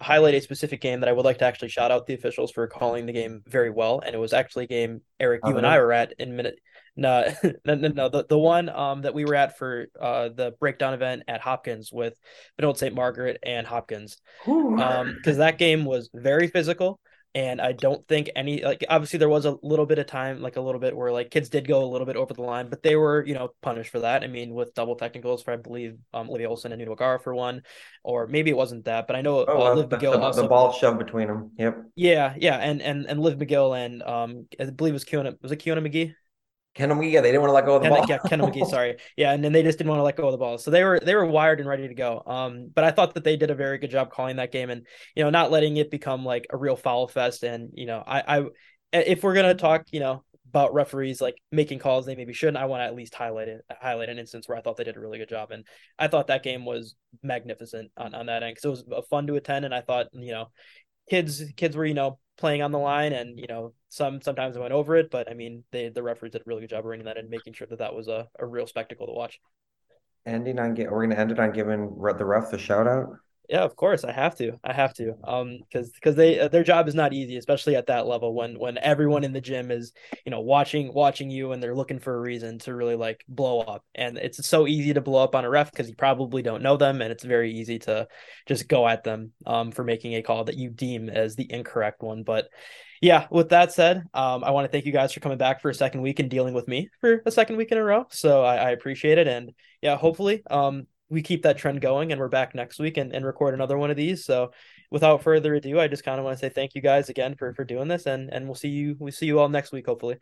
highlight a specific game that I would like to actually shout out the officials for calling the game very well, and it was actually a game Eric, you and I were at in minute no, [laughs] no, no, no. The, the one um that we were at for uh the breakdown event at Hopkins with Benilde St. Margaret and Hopkins. Um, because that game was very physical. And I don't think any like obviously there was a little bit of time, like a little bit where like kids did go a little bit over the line, but they were, you know, punished for that. I mean, with double technicals for I believe um Olivia Olson and Nunu Agara for one, or maybe it wasn't that, but I know Oh, uh, uh, Liv the, McGill the, also the ball shoved between them. Yep. yeah, yeah, and and and Liv McGill and um I believe it was Kiona was it Kiona McGee? Ken yeah, they didn't want to let go of the ball. yeah, Kendall McGee, sorry. Yeah, and then they just didn't want to let go of the ball. So they were they were wired and ready to go. Um, but I thought that they did a very good job calling that game and you know not letting it become like a real foul fest. And you know, I I if we're gonna talk, you know, about referees like making calls they maybe shouldn't, I want to at least highlight it, highlight an instance where I thought they did a really good job. And I thought that game was magnificent on, on that end because it was fun to attend. And I thought, you know, kids kids were, you know, playing on the line and you know some sometimes went over it but i mean they the referees did a really good job bringing that and making sure that that was a, a real spectacle to watch. Ending on we're gonna end it on giving the refs a shout out yeah of course i have to i have to um because because they uh, their job is not easy especially at that level when when everyone in the gym is you know watching watching you and they're looking for a reason to really like blow up and it's so easy to blow up on a ref because you probably don't know them and it's very easy to just go at them um for making a call that you deem as the incorrect one but yeah, with that said, um, I want to thank you guys for coming back for a second week and dealing with me for a second week in a row. So I, I appreciate it. And yeah, hopefully um, we keep that trend going and we're back next week and, and record another one of these. So without further ado, I just kind of want to say thank you guys again for, for doing this and, and we'll see you, we'll see you all next week, hopefully.